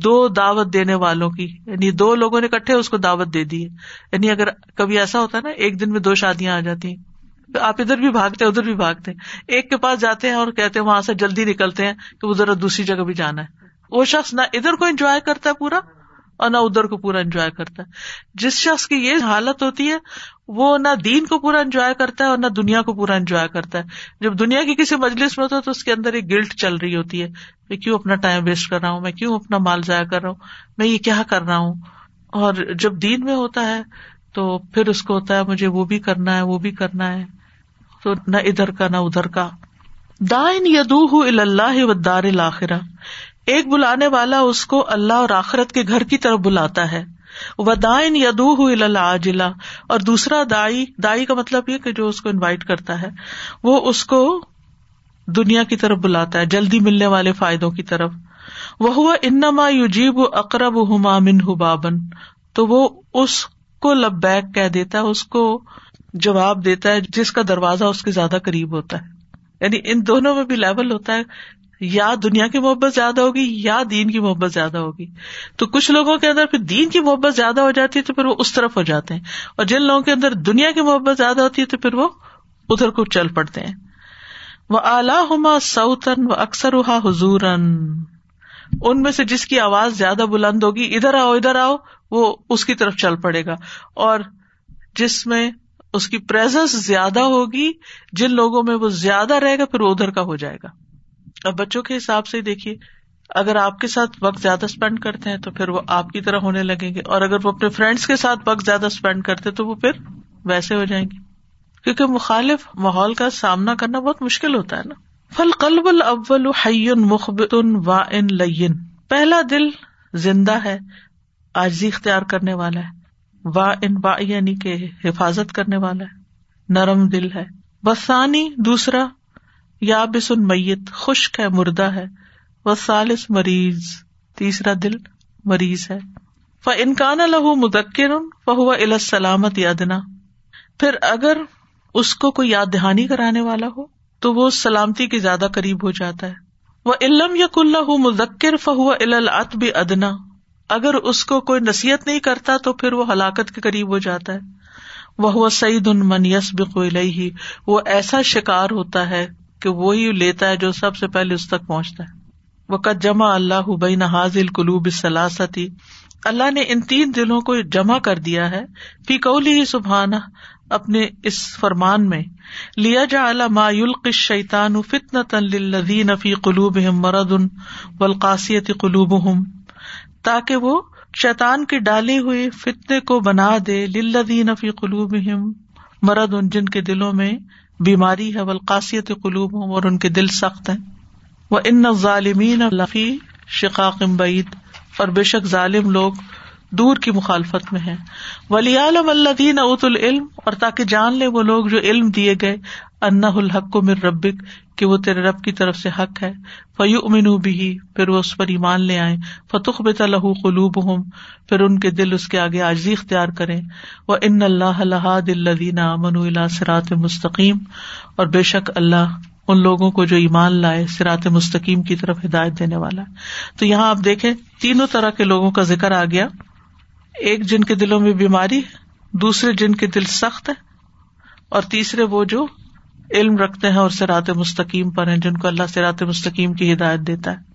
دو دعوت دینے والوں کی یعنی دو لوگوں نے کٹھے اس کو دعوت دے دی یعنی اگر کبھی ایسا ہوتا ہے نا ایک دن میں دو شادیاں آ جاتی ہیں آپ ادھر بھی بھاگتے ہیں ادھر بھی بھاگتے ہیں ایک کے پاس جاتے ہیں اور کہتے ہیں وہاں سے جلدی نکلتے ہیں کہ وہ ذرا دوسری جگہ بھی جانا ہے وہ شخص نہ ادھر کو انجوائے کرتا ہے پورا اور نہ ادھر انجوائے کرتا ہے جس شخص کی یہ حالت ہوتی ہے وہ نہ دین کو پورا انجوائے کرتا ہے اور نہ دنیا کو پورا انجوائے کرتا ہے جب دنیا کی کسی مجلس میں ہوتا ہے تو اس کے اندر ایک گلٹ چل رہی ہوتی ہے میں کیوں اپنا ٹائم ویسٹ کر رہا ہوں میں کیوں اپنا مال ضائع کر رہا ہوں میں یہ کیا کر رہا ہوں اور جب دین میں ہوتا ہے تو پھر اس کو ہوتا ہے مجھے وہ بھی کرنا ہے وہ بھی کرنا ہے تو نہ ادھر کا نہ ادھر کا دائن ہُ اللہ و الآخرہ ایک بلانے والا اس کو اللہ اور آخرت کے گھر کی طرف بلاتا ہے اور دوسرا دائی دائی کا مطلب یہ کہ جو اس اس کو کو انوائٹ کرتا ہے ہے وہ دنیا کی طرف بلاتا جلدی ملنے والے فائدوں کی طرف وہ ہوا جیب اکرب ہوما من ہو بابن تو وہ اس کو لب بیک کہہ دیتا ہے اس کو جواب دیتا ہے جس کا دروازہ اس کے زیادہ قریب ہوتا ہے یعنی ان دونوں میں بھی لیول ہوتا ہے یا دنیا کی محبت زیادہ ہوگی یا دین کی محبت زیادہ ہوگی تو کچھ لوگوں کے اندر پھر دین کی محبت زیادہ ہو جاتی ہے تو پھر وہ اس طرف ہو جاتے ہیں اور جن لوگوں کے اندر دنیا کی محبت زیادہ ہوتی ہے تو پھر وہ ادھر کو چل پڑتے ہیں وہ اعلیٰ ہما سعتن و اکثر ہا حضور ان میں سے جس کی آواز زیادہ بلند ہوگی ادھر آؤ ادھر آؤ وہ اس کی طرف چل پڑے گا اور جس میں اس کی پرزنس زیادہ ہوگی جن لوگوں میں وہ زیادہ رہے گا پھر وہ ادھر کا ہو جائے گا اب بچوں کے حساب سے دیکھیے اگر آپ کے ساتھ وقت زیادہ اسپینڈ کرتے ہیں تو پھر وہ آپ کی طرح ہونے لگیں گے اور اگر وہ اپنے فرینڈس کے ساتھ وقت زیادہ اسپینڈ کرتے تو وہ پھر ویسے ہو جائیں گے کیونکہ مخالف ماحول کا سامنا کرنا بہت مشکل ہوتا ہے نا فل قلب الاول الح مخبت وا ان پہلا دل زندہ ہے وا ان وا یعنی کہ حفاظت کرنے والا ہے نرم دل ہے بسانی دوسرا یا بس میت خشک ہے مردہ ہے وہ سالس مریض تیسرا دل مریض ہے ف انکان لہو مدکر فہو علا سلامت یادنا پھر اگر اس کو کوئی یاد دہانی کرانے والا ہو تو وہ سلامتی کے زیادہ قریب ہو جاتا ہے وہ علم یق اللہ مدکر فہو ہوا ادنا اگر اس کو کوئی نصیحت نہیں کرتا تو پھر وہ ہلاکت کے قریب ہو جاتا ہے وہ ہوا سعید من یس بک وہ ایسا شکار ہوتا ہے کہ وہی لیتا ہے جو سب سے پہلے اس تک پہنچتا ہے وہ کد جمع اللہ حاضل قلوب سلاستی اللہ نے ان تین دلوں کو جمع کر دیا ہے اپنے اس فرمان میں لیا جا ما الق شیتان فتن تن فی قلوب مرد ان قلوب ہم تاکہ وہ شیتان کی ڈالی ہوئی فتنے کو بنا دے للذین فی قلوب مرد ان جن کے دلوں میں بیماری ہے بلقاسیت قلوب ہوں اور ان کے دل سخت ہیں وہ ان ظالمین لقی شقاق بعید اور بے شک ظالم لوگ دور کی مخالفت میں ہے ولی عالم اللہ دین ات العلم اور تاکہ جان لے وہ لوگ جو علم دیے گئے انا الحق کو مر ربک کہ وہ تیرے رب کی طرف سے حق ہے فیو امن بھی پھر وہ اس پر ایمان لے آئے فتح بے طلح قلوب ہوں پھر ان کے دل اس کے آگے عزیخ اختیار کرے وہ ان اللہ اللہ دل لدین امن اللہ سرات مستقیم اور بے شک اللہ ان لوگوں کو جو ایمان لائے سرات مستقیم کی طرف ہدایت دینے والا ہے تو یہاں آپ دیکھیں تینوں طرح کے لوگوں کا ذکر آ گیا ایک جن کے دلوں میں بیماری دوسرے جن کے دل سخت ہے اور تیسرے وہ جو علم رکھتے ہیں اور سرات مستقیم پر ہیں جن کو اللہ سرات مستقیم کی ہدایت دیتا ہے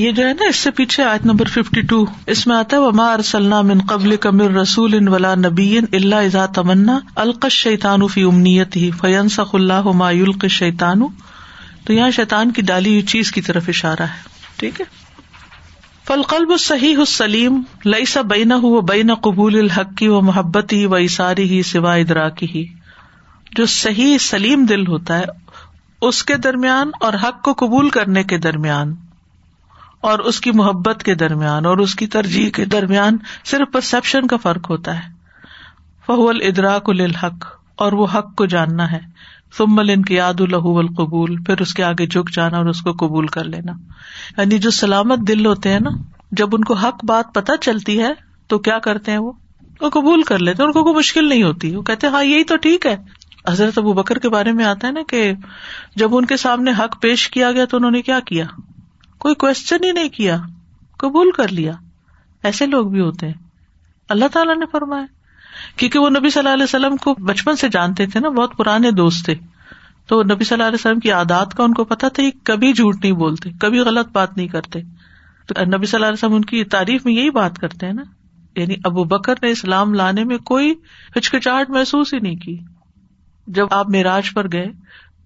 یہ جو ہے نا اس سے پیچھے آیت نمبر ففٹی ٹو اس میں آتا ہے ارسلنا من قبل کمر رسول ان ولا نبی اللہ ازا تمنا القش شیطان فی امنیت ہی فیصنس اللہ یلق شیطان تو یہاں شیتان کی ڈالی ہوئی چیز کی طرف اشارہ ہے ٹھیک ہے فل قلب صحیح ہو لئی سا بین ہُ و بین قبول الحق کی و محبت ہی و اشاری ہی سوا ادرا کی ہی جو صحیح سلیم دل ہوتا ہے اس کے درمیان اور حق کو قبول کرنے کے درمیان اور اس کی محبت کے درمیان اور اس کی ترجیح کے درمیان صرف پرسپشن کا فرق ہوتا ہے فہول ادراک الحق اور وہ حق کو جاننا ہے سمل ان کی یاد اس کے آگے جھک جانا اور اس کو قبول کر لینا یعنی جو سلامت دل ہوتے ہیں نا جب ان کو حق بات پتہ چلتی ہے تو کیا کرتے ہیں وہ وہ قبول کر لیتے ان کو کوئی مشکل نہیں ہوتی وہ کہتے ہاں یہی تو ٹھیک ہے حضرت ابو بکر کے بارے میں آتا ہے نا کہ جب ان کے سامنے حق پیش کیا گیا تو انہوں نے کیا کیا کوئی کوشچن ہی نہیں کیا قبول کر لیا ایسے لوگ بھی ہوتے ہیں اللہ تعالیٰ نے فرمایا کیونکہ وہ نبی صلی اللہ علیہ وسلم کو بچپن سے جانتے تھے نا بہت پرانے دوست تھے تو نبی صلی اللہ علیہ وسلم کی عادات کا ان کو پتا تھا کہ کبھی جھوٹ نہیں بولتے کبھی غلط بات نہیں کرتے تو نبی صلی اللہ علیہ وسلم ان کی تعریف میں یہی بات کرتے ہیں نا یعنی ابو بکر نے اسلام لانے میں کوئی ہچکچاہٹ محسوس ہی نہیں کی جب آپ میراج پر گئے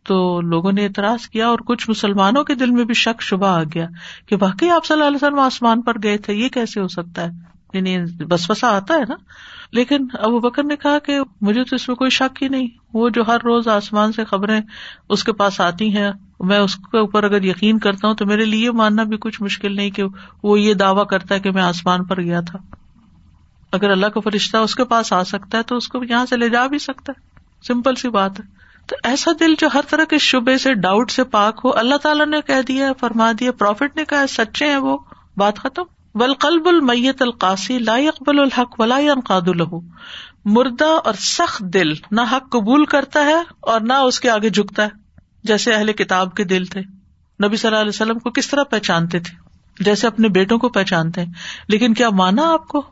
تو لوگوں نے اعتراض کیا اور کچھ مسلمانوں کے دل میں بھی شک شبہ آ گیا کہ واقعی آپ صلی اللہ علیہ وسلم آسمان پر گئے تھے یہ کیسے ہو سکتا ہے یعنی بس بسا آتا ہے نا لیکن ابو بکر نے کہا کہ مجھے تو اس میں کوئی شک ہی نہیں وہ جو ہر روز آسمان سے خبریں اس کے پاس آتی ہیں میں اس کے اوپر اگر یقین کرتا ہوں تو میرے لیے یہ ماننا بھی کچھ مشکل نہیں کہ وہ یہ دعوی کرتا ہے کہ میں آسمان پر گیا تھا اگر اللہ کا فرشتہ اس کے پاس آ سکتا ہے تو اس کو یہاں سے لے جا بھی سکتا ہے سمپل سی بات ہے تو ایسا دل جو ہر طرح کے شبے سے ڈاؤٹ سے پاک ہو اللہ تعالیٰ نے کہہ دیا دیا فرما نے کہا سچے ہیں وہ بات ختم بل قلب المیت القاسی لا اقبال الحق ولا انقاد الح مردہ اور سخت دل نہ حق قبول کرتا ہے اور نہ اس کے آگے جھکتا ہے جیسے اہل کتاب کے دل تھے نبی صلی اللہ علیہ وسلم کو کس طرح پہچانتے تھے جیسے اپنے بیٹوں کو پہچانتے ہیں لیکن کیا مانا آپ کو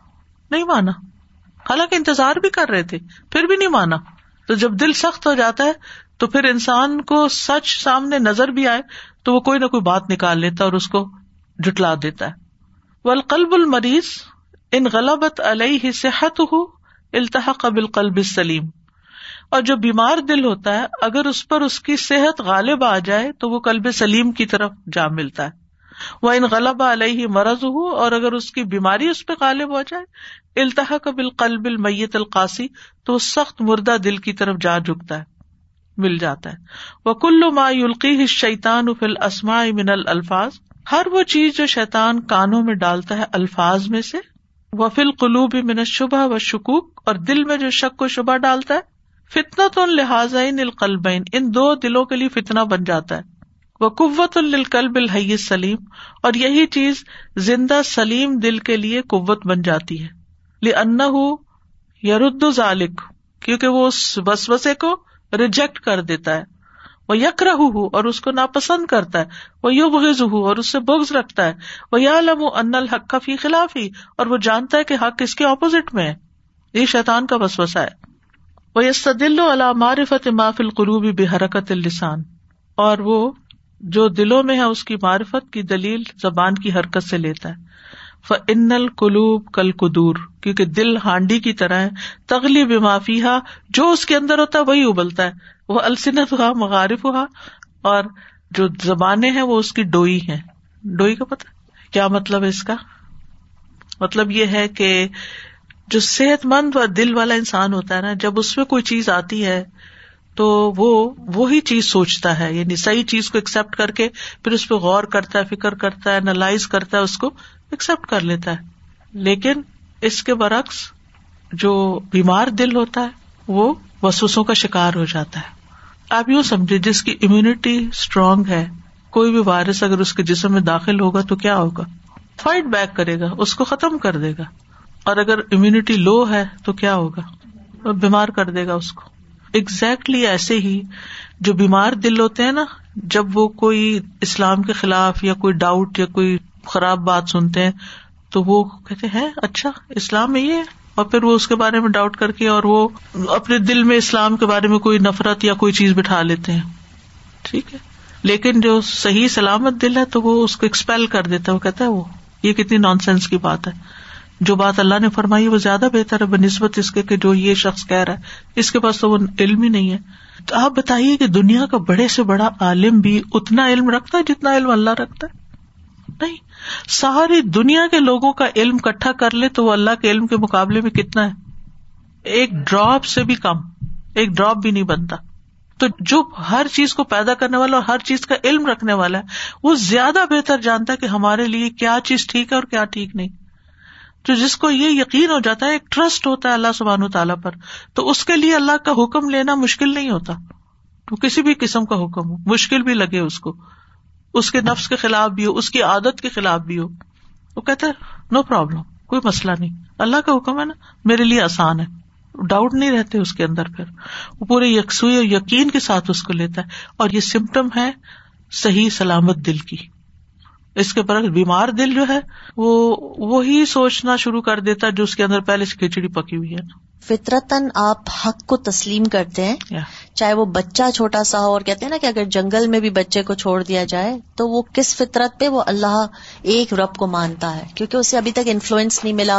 نہیں مانا حالانکہ انتظار بھی کر رہے تھے پھر بھی نہیں مانا تو جب دل سخت ہو جاتا ہے تو پھر انسان کو سچ سامنے نظر بھی آئے تو وہ کوئی نہ کوئی بات نکال لیتا اور اس کو جٹلا دیتا ہے ولقلب المریض ان غلط علیہ صحت ہو التحق قبل قلب سلیم اور جو بیمار دل ہوتا ہے اگر اس پر اس کی صحت غالب آ جائے تو وہ کلب سلیم کی طرف جا ملتا ہے وہ ان غلب علیہ مرض ہو اور اگر اس کی بیماری اس پہ غالب ہو جائے التحا قبل قلب المیت القاسی تو وہ سخت مردہ دل کی طرف جا جکتا مل جاتا ہے وہ کل یلقی شیتان افل اسما من الفاظ ہر وہ چیز جو شیتان کانوں میں ڈالتا ہے الفاظ میں سے وفل قلوب شبہ و شکوک اور دل میں جو شک و شبہ ڈالتا ہے فتنا تو ان القلبین ان دو دلوں کے لیے فتنا بن جاتا ہے وہ قوت القلب الحی سلیم اور یہی چیز زندہ سلیم دل کے لیے قوت بن جاتی ہے لن یرد ذالک کیونکہ وہ اس بسوسے کو ریجیکٹ کر دیتا ہے وہ یک یکر اور اس کو ناپسند کرتا ہے وہ یو بغز ہوں اور اس سے بغز رکھتا ہے وہ یا لم کا فی خلاف ہی اور وہ جانتا ہے کہ حق اس کے اپوزٹ میں ہے یہ شیطان کا وسوسا ہے وہ یس سدلامار فت ماف القروبی بحرکت السان اور وہ جو دلوں میں ہے اس کی معرفت کی دلیل زبان کی حرکت سے لیتا ہے القلوب کل قدور کیونکہ دل ہانڈی کی طرح ہے تغلی بے معافی ہا جو اس کے اندر ہوتا ہے وہی ابلتا ہے وہ السنت ہوا مغارف ہوا اور جو زبانیں ہیں وہ اس کی ڈوئی ہے ڈوئی کا پتا کیا مطلب ہے اس کا مطلب یہ ہے کہ جو صحت مند اور دل والا انسان ہوتا ہے نا جب اس میں کوئی چیز آتی ہے تو وہ وہی چیز سوچتا ہے یعنی صحیح چیز کو ایکسپٹ کر کے پھر اس پہ غور کرتا ہے فکر کرتا ہے انالائز کرتا ہے اس کو ایکسپٹ کر لیتا ہے لیکن اس کے برعکس جو بیمار دل ہوتا ہے وہ وسوسوں کا شکار ہو جاتا ہے آپ یوں سمجھے جس کی امیونٹی اسٹرانگ ہے کوئی بھی وائرس اگر اس کے جسم میں داخل ہوگا تو کیا ہوگا فائٹ بیک کرے گا اس کو ختم کر دے گا اور اگر امیونٹی لو ہے تو کیا ہوگا بیمار کر دے گا اس کو اگزیکٹلی ایسے ہی جو بیمار دل ہوتے ہیں نا جب وہ کوئی اسلام کے خلاف یا کوئی ڈاؤٹ یا کوئی خراب بات سنتے ہیں تو وہ کہتے ہیں اچھا اسلام میں یہ ہے اور پھر وہ اس کے بارے میں ڈاؤٹ کر کے اور وہ اپنے دل میں اسلام کے بارے میں کوئی نفرت یا کوئی چیز بٹھا لیتے ہیں ٹھیک ہے لیکن جو صحیح سلامت دل ہے تو وہ اس کو ایکسپیل کر دیتا ہے وہ کہتا ہے وہ یہ کتنی نان سینس کی بات ہے جو بات اللہ نے فرمائی وہ زیادہ بہتر ہے بہ نسبت اس کے جو یہ شخص کہہ رہا ہے اس کے پاس تو وہ علم ہی نہیں ہے تو آپ بتائیے کہ دنیا کا بڑے سے بڑا عالم بھی اتنا علم رکھتا ہے جتنا علم اللہ رکھتا ہے نہیں ساری دنیا کے لوگوں کا علم کٹھا کر لے تو وہ اللہ کے علم کے مقابلے میں کتنا ہے ایک ڈراپ سے بھی کم ایک ڈراپ بھی نہیں بنتا تو جو ہر چیز کو پیدا کرنے والا اور ہر چیز کا علم رکھنے والا ہے وہ زیادہ بہتر جانتا ہے کہ ہمارے لیے کیا چیز ٹھیک ہے اور کیا ٹھیک نہیں تو جس کو یہ یقین ہو جاتا ہے ایک ٹرسٹ ہوتا ہے اللہ سبحان و تعالیٰ پر تو اس کے لیے اللہ کا حکم لینا مشکل نہیں ہوتا تو کسی بھی قسم کا حکم ہو مشکل بھی لگے اس کو اس کے نفس کے خلاف بھی ہو اس کی عادت کے خلاف بھی ہو وہ کہتا ہے نو پرابلم کوئی مسئلہ نہیں اللہ کا حکم ہے نا میرے لیے آسان ہے ڈاؤٹ نہیں رہتے اس کے اندر پھر وہ پورے یکسوئی اور یقین کے ساتھ اس کو لیتا ہے اور یہ سمٹم ہے صحیح سلامت دل کی اس کے بیمار دل جو ہے وہ وہی سوچنا شروع کر دیتا ہے جو اس کے اندر پہلے سے کھچڑی پکی ہوئی ہے فطرتن آپ حق کو تسلیم کرتے ہیں چاہے وہ بچہ چھوٹا سا ہو اور کہتے ہیں نا کہ اگر جنگل میں بھی بچے کو چھوڑ دیا جائے تو وہ کس فطرت پہ وہ اللہ ایک رب کو مانتا ہے کیونکہ اسے ابھی تک انفلوئنس نہیں ملا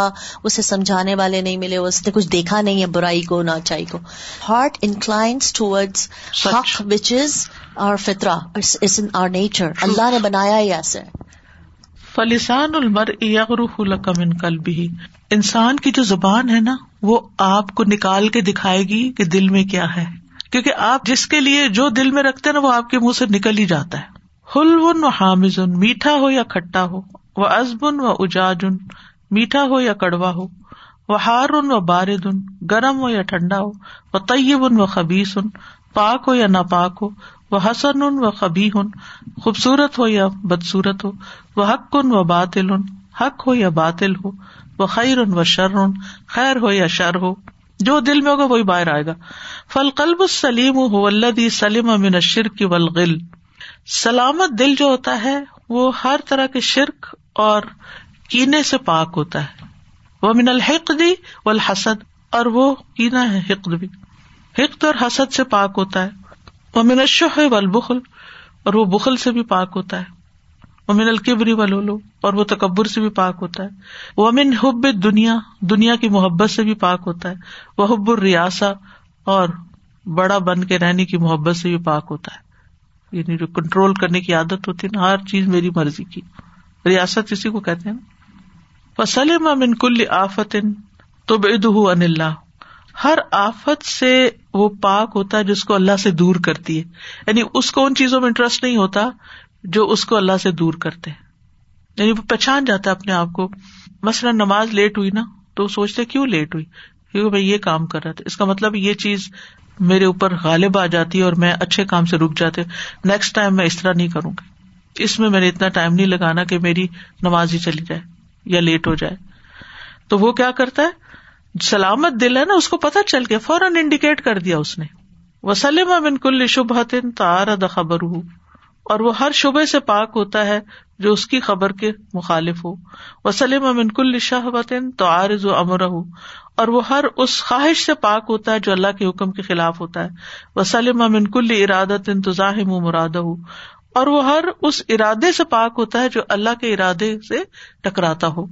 اسے سمجھانے والے نہیں ملے اس نے کچھ دیکھا نہیں ہے برائی کو نہ اچائی کو heart inclines towards which is our فطرا are nature اللہ نے بنایا ہی ایسے فلسان المر المرکم کلب انسان کی جو زبان ہے نا وہ آپ کو نکال کے دکھائے گی کہ دل میں کیا ہے کیونکہ آپ جس کے لیے جو دل میں رکھتے نا وہ آپ کے منہ سے نکل ہی جاتا ہے ون و حامز ان میٹھا ہو یا کھٹا ہو وہ ازب ان میٹھا ہو یا کڑوا ہو وہ ہار ان و بارد ان گرم ہو یا ٹھنڈا ہو وہ طیب ان و ان پاک ہو یا ناپاک ہو وہ حسن ان و خبی ہن خوبصورت ہو یا بدسورت ہو وہ حق کن و باطل ان حق ہو یا باطل ہو وہ خیر ان و شر ان خیر ہو یا شر ہو جو دل میں ہوگا وہی باہر آئے گا فل قلب السلیم ہودی سلیم امن شرک ولغل سلامت دل جو ہوتا ہے وہ ہر طرح کے شرک اور کینے سے پاک ہوتا ہے وہ من الحق دی و الحسد اور وہ کینا ہے حقد بھی حقد اور حسد سے پاک ہوتا ہے الشح والبخل اور وہ بخل سے بھی پاک ہوتا ہے امین القبری ولولو اور وہ تکبر سے بھی پاک ہوتا ہے امن حب دنیا دنیا کی محبت سے بھی پاک ہوتا ہے وہ حب الریاسا اور بڑا بن کے رہنے کی محبت سے بھی پاک ہوتا ہے یعنی جو کنٹرول کرنے کی عادت ہوتی ہے نا ہر چیز میری مرضی کی ریاست اسی کو کہتے ہیں نا وصل میں من کل آفتن تو ان اللہ ہر آفت سے وہ پاک ہوتا ہے جس کو اللہ سے دور کرتی ہے یعنی اس کو ان چیزوں میں انٹرسٹ نہیں ہوتا جو اس کو اللہ سے دور کرتے ہیں یعنی وہ پہچان جاتا ہے اپنے آپ کو مثلا نماز لیٹ ہوئی نا تو وہ سوچتے کیوں لیٹ ہوئی کیونکہ میں یہ کام کر رہا تھا اس کا مطلب یہ چیز میرے اوپر غالب آ جاتی ہے اور میں اچھے کام سے رک جاتے نیکسٹ ٹائم میں اس طرح نہیں کروں گی اس میں میں نے اتنا ٹائم نہیں لگانا کہ میری نماز ہی چلی جائے یا لیٹ ہو جائے تو وہ کیا کرتا ہے سلامت دل ہے نا اس کو پتا چل کے فوراً انڈیکیٹ کر دیا اس نے وسلم کل شبہ تن تار آر خبر ہوں اور وہ ہر شبے سے پاک ہوتا ہے جو اس کی خبر کے مخالف ہو وسلم منکل شاہ وطن تو عارض و امر ہو اور وہ ہر اس خواہش سے پاک ہوتا ہے جو اللہ کے حکم کے خلاف ہوتا ہے وسلم امنکل ارادہ تو ظاہم مراد ہو اور وہ ہر اس ارادے سے پاک ہوتا ہے جو اللہ کے ارادے سے ٹکراتا ہو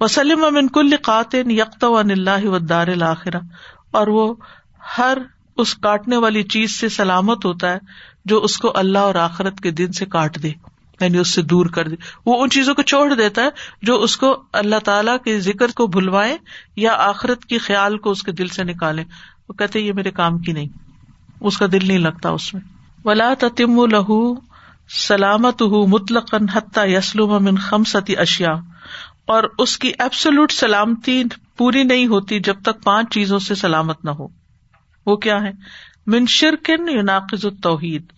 وسلم امن کل قاتن یکت و اللہ و دار الآخرہ اور وہ ہر اس کاٹنے والی چیز سے سلامت ہوتا ہے جو اس کو اللہ اور آخرت کے دن سے کاٹ دے یعنی اس سے دور کر دے وہ ان چیزوں کو چھوڑ دیتا ہے جو اس کو اللہ تعالیٰ کے ذکر کو بھلوائے یا آخرت کی خیال کو اس کے دل سے نکالے وہ کہتے یہ میرے کام کی نہیں اس کا دل نہیں لگتا اس میں ولا تم لہو سلامت ہُ مطلق حتیٰ یسلوم امن خمستی اشیا اور اس کی ایبسولوٹ سلامتی پوری نہیں ہوتی جب تک پانچ چیزوں سے سلامت نہ ہو وہ کیا ہے من شرکن التوحید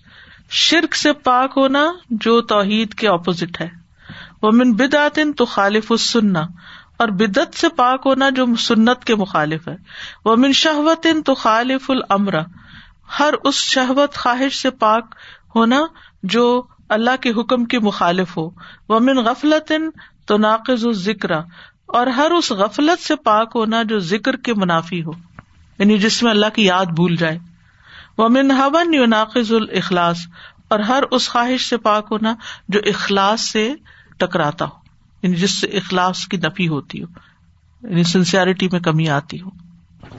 شرک سے پاک ہونا جو توحید کے اپوزٹ ہے وہ من تو خالف اور بدعت سے پاک ہونا جو سنت کے مخالف ہے وہ من شہوتن تو خالف العمر ہر اس شہوت خواہش سے پاک ہونا جو اللہ کے حکم کے مخالف ہو وہ من غفلت تو ناقذ ذکر اور ہر اس غفلت سے پاک ہونا جو ذکر کے منافی ہو یعنی جس میں اللہ کی یاد بھول جائے وہ ہون یو ناقز الخلاص اور ہر اس خواہش سے پاک ہونا جو اخلاص سے ٹکراتا ہو یعنی جس سے اخلاص کی نفی ہوتی ہو یعنی سنسیئرٹی میں کمی آتی ہو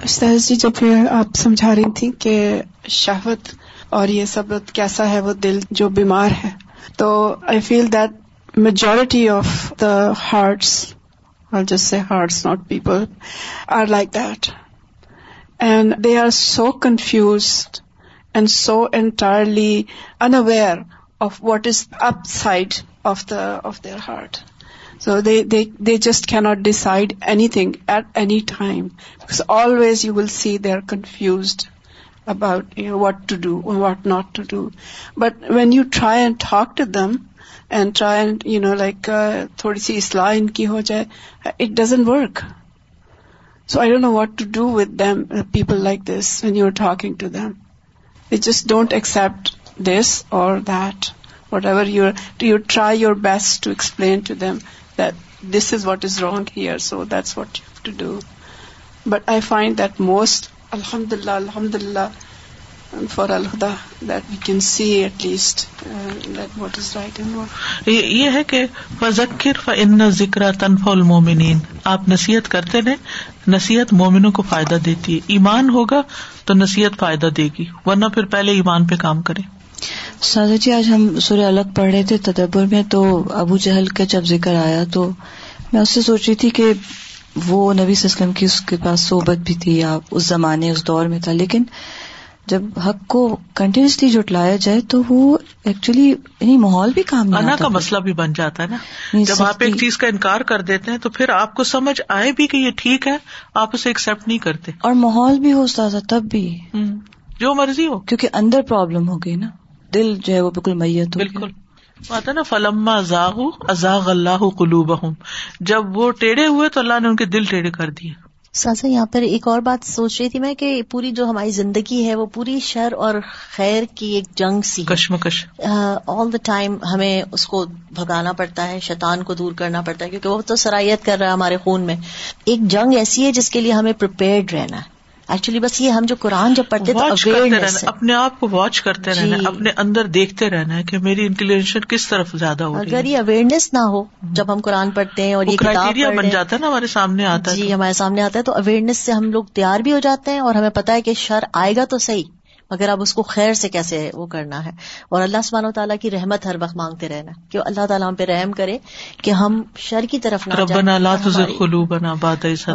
استاذ جی جب آپ سمجھا رہی تھی کہ شہوت اور یہ سب کیسا ہے وہ دل جو بیمار ہے تو I feel that majority of the hearts, I'll just say hearts, not people, are like that. And they are so confused and so entirely unaware of what is upside of their heart. So they just cannot decide anything at any time, because always you will see they are confused about what to do or what not to do. But when you try and talk to them, and try you know like تھوڑی سی اصلاح ان کی ہو جائے it doesn't work so I don't know what to do with them people like this when you are talking to them it just don't accept this or that whatever you to you try your best to explain to them that this is what is wrong here so that's what you to do but I find that most الحمد للہ الحمد للہ far ہے that we can see at least what is یہ ہے کہ آپ نصیحت کرتے رہے نصیحت مومنوں کو فائدہ دیتی ہے ایمان ہوگا تو نصیحت فائدہ دے گی ورنہ پھر پہلے ایمان پہ کام کرے سادہ جی آج ہم سورے الگ پڑھ رہے تھے تدبر میں تو ابو جہل کا جب ذکر آیا تو میں اس سے سوچ رہی تھی کہ وہ نبی سسلم کی اس کے پاس صحبت بھی تھی یا اس زمانے اس دور میں تھا لیکن جب حق کو کنٹینیوسلی جٹلایا جائے تو وہ ایکچولی یعنی ماحول بھی کام کا مسئلہ بھی بن جاتا ہے نا جب آپ ایک چیز کا انکار کر دیتے ہیں تو پھر آپ کو سمجھ آئے بھی کہ یہ ٹھیک ہے آپ اسے ایکسپٹ نہیں کرتے اور ماحول بھی ہو تھا تب بھی جو مرضی ہو کیونکہ اندر پرابلم ہو گئی نا دل جو ہے وہ بالکل میت بالکل آتا نا فلما ازاغ اللہ قلوب جب وہ ٹیڑھے ہوئے تو اللہ نے ان کے دل ٹیڑھے کر دیے سازا یہاں پر ایک اور بات سوچ رہی تھی میں کہ پوری جو ہماری زندگی ہے وہ پوری شر اور خیر کی ایک جنگ سی کشمکش آل دا ٹائم ہمیں اس کو بھگانا پڑتا ہے شیطان کو دور کرنا پڑتا ہے کیونکہ وہ تو سرایت کر رہا ہے ہمارے خون میں ایک جنگ ایسی ہے جس کے لیے ہمیں پریپیئرڈ رہنا ہے ایکچولی بس یہ ہم جو قرآن جب پڑھتے تھے اپنے آپ کو واچ کرتے رہنا جی۔ اپنے اندر دیکھتے رہنا ہے کہ میری انٹیلیجینشن کس طرف زیادہ ہو اگر یہ اویئرنیس نہ ہو جب ہم قرآن پڑھتے ہیں اور یہ بن جاتا ہے نا ہمارے سامنے آتا ہے جی ہمارے سامنے آتا ہے تو اویئرنیس سے ہم لوگ تیار بھی ہو جاتے ہیں اور ہمیں پتا ہے کہ شر آئے گا تو صحیح مگر اب اس کو خیر سے کیسے وہ کرنا ہے اور اللہ سمان و تعالیٰ کی رحمت ہر وقت مانگتے رہنا کہ اللہ تعالیٰ ہم پہ رحم کرے کہ ہم شر کی طرف نہ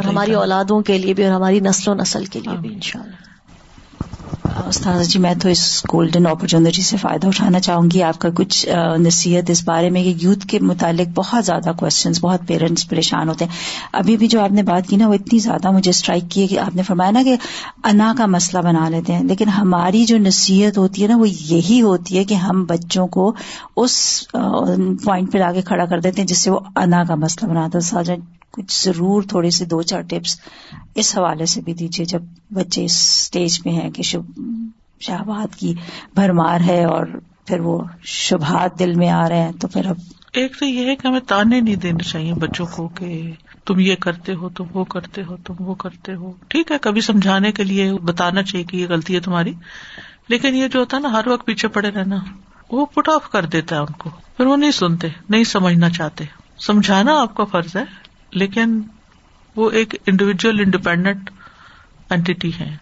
ہماری اولادوں کے لیے بھی اور ہماری نسل و نسل کے لیے بھی انشاءاللہ اللہ جی میں تو اس گولڈن اپرچونٹی سے فائدہ اٹھانا چاہوں گی آپ کا کچھ نصیحت اس بارے میں کہ یوتھ کے متعلق بہت زیادہ کوشچنس بہت پیرنٹس پریشان ہوتے ہیں ابھی بھی جو آپ نے بات کی نا وہ اتنی زیادہ مجھے اسٹرائک کی ہے کہ آپ نے فرمایا نا کہ انا کا مسئلہ بنا لیتے ہیں لیکن ہماری جو نصیحت ہوتی ہے نا وہ یہی ہوتی ہے کہ ہم بچوں کو اس پوائنٹ پہ لا کے کھڑا کر دیتے ہیں جس سے وہ انا کا مسئلہ بناتے ہیں کچھ ضرور تھوڑے سے دو چار ٹپس اس حوالے سے بھی دیجیے جب بچے اسٹیج پہ ہیں کہ شہباد کی بھرمار ہے اور پھر وہ شبہات دل میں آ رہے ہیں تو پھر اب ایک تو یہ ہے کہ ہمیں تانے نہیں دینا چاہیے بچوں کو کہ تم یہ کرتے ہو تم وہ کرتے ہو تم وہ کرتے ہو ٹھیک ہے کبھی سمجھانے کے لیے بتانا چاہیے کہ یہ غلطی ہے تمہاری لیکن یہ جو ہوتا ہے نا ہر وقت پیچھے پڑے رہنا وہ پٹ آف کر دیتا ہے ان کو پھر وہ نہیں سنتے نہیں سمجھنا چاہتے سمجھانا آپ کا فرض ہے لیکن وہ ایک انڈیویجل انڈیپینڈنٹ اینٹی ہے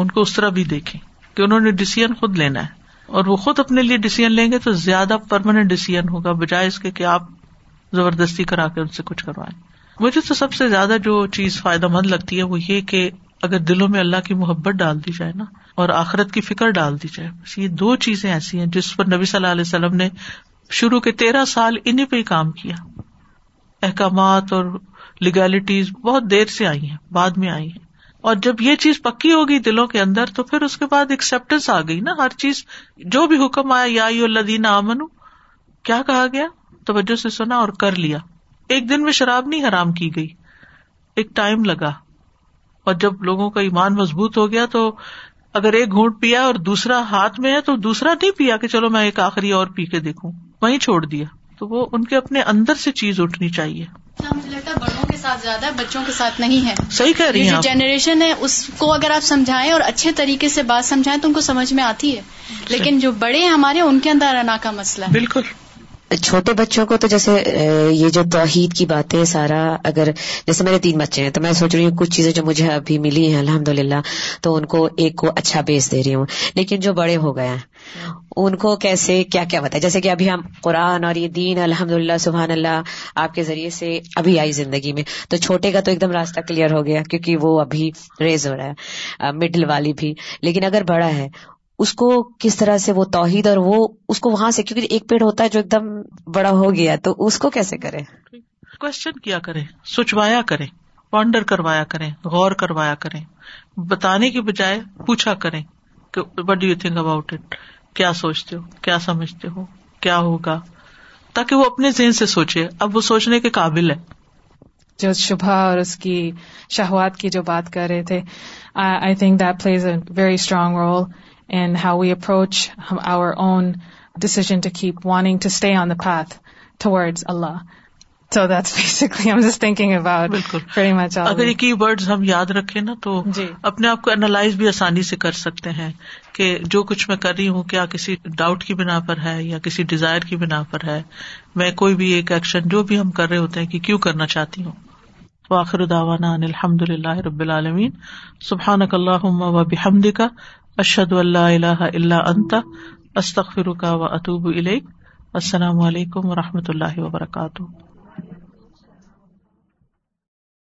ان کو اس طرح بھی دیکھیں کہ انہوں نے ڈیسیزن خود لینا ہے اور وہ خود اپنے لیے ڈیسیزن لیں گے تو زیادہ پرماننٹ ڈیسیزن ہوگا بجائے اس کے کہ آپ زبردستی کرا کے ان سے کچھ کروائیں مجھے تو سب سے زیادہ جو چیز فائدہ مند لگتی ہے وہ یہ کہ اگر دلوں میں اللہ کی محبت ڈال دی جائے نا اور آخرت کی فکر ڈال دی جائے بس یہ دو چیزیں ایسی ہیں جس پر نبی صلی اللہ علیہ وسلم نے شروع کے تیرہ سال انہیں پہ ہی کام کیا احکامات اور لیگلٹیز بہت دیر سے آئی ہیں بعد میں آئی ہیں اور جب یہ چیز پکی ہوگی دلوں کے اندر تو پھر اس کے بعد ایکسپٹینس آ گئی نا ہر چیز جو بھی حکم آیا یا دینا امن کیا کہا گیا توجہ سے سنا اور کر لیا ایک دن میں شراب نہیں حرام کی گئی ایک ٹائم لگا اور جب لوگوں کا ایمان مضبوط ہو گیا تو اگر ایک گھونٹ پیا اور دوسرا ہاتھ میں ہے تو دوسرا نہیں پیا کہ چلو میں ایک آخری اور پی کے دیکھوں وہیں چھوڑ دیا تو وہ ان کے اپنے اندر سے چیز اٹھنی چاہیے لیتا بڑوں کے ساتھ زیادہ ہے بچوں کے ساتھ نہیں ہے صحیح کہہ رہی جو جنریشن ہے اس کو اگر آپ سمجھائیں اور اچھے طریقے سے بات سمجھائیں تو ان کو سمجھ میں آتی ہے لیکن جو بڑے ہیں ہمارے ان کے اندر انا کا مسئلہ ہے بالکل چھوٹے بچوں کو تو جیسے یہ جو توحید کی باتیں سارا اگر جیسے میرے تین بچے ہیں تو میں سوچ رہی ہوں کچھ چیزیں جو مجھے ابھی ملی ہیں الحمد تو ان کو ایک کو اچھا بیچ دے رہی ہوں لیکن جو بڑے ہو گئے ہیں ان کو کیسے کیا کیا بتا جیسے کہ ابھی ہم قرآن اور یہ دین الحمد للہ سبحان اللہ آپ کے ذریعے سے ابھی آئی زندگی میں تو چھوٹے کا تو ایک دم راستہ کلیئر ہو گیا کیونکہ وہ ابھی ریز ہو رہا ہے مڈل والی بھی لیکن اگر بڑا ہے اس کو کس طرح سے وہ توحید اور وہ اس کو وہاں سے کیونکہ ایک پیڑ ہوتا ہے جو ایک دم بڑا ہو گیا تو اس کو کیسے کرے کوشچن کیا کرے سوچوایا کرے پانڈر کروایا کریں غور کروایا کریں بتانے کے بجائے پوچھا کریں کہ what do you think about it کیا سوچتے ہو کیا سمجھتے ہو کیا ہوگا تاکہ وہ اپنے ذہن سے سوچے اب وہ سوچنے کے قابل ہے جو شبھا اور اس کی شہوات کی جو بات کر رہے تھے I think that plays a very strong role اگر یہ ورڈ ہم یاد رکھے نا تو جی۔ اپنے آپ کو انالائز بھی آسانی سے کر سکتے ہیں کہ جو کچھ میں کر رہی ہوں کیا کسی ڈاؤٹ کی بنا پر ہے یا کسی ڈیزائر کی بنا پر ہے میں کوئی بھی ایک ایکشن جو بھی ہم کر رہے ہوتے ہیں کہ کیوں کرنا چاہتی ہوں داوانا الحمد للہ رب العالمین سبحان بحمد کا اشد اللہ اللہ اللہ انتا استخر کا و اطوب السلام علیکم و رحمۃ اللہ وبرکاتہ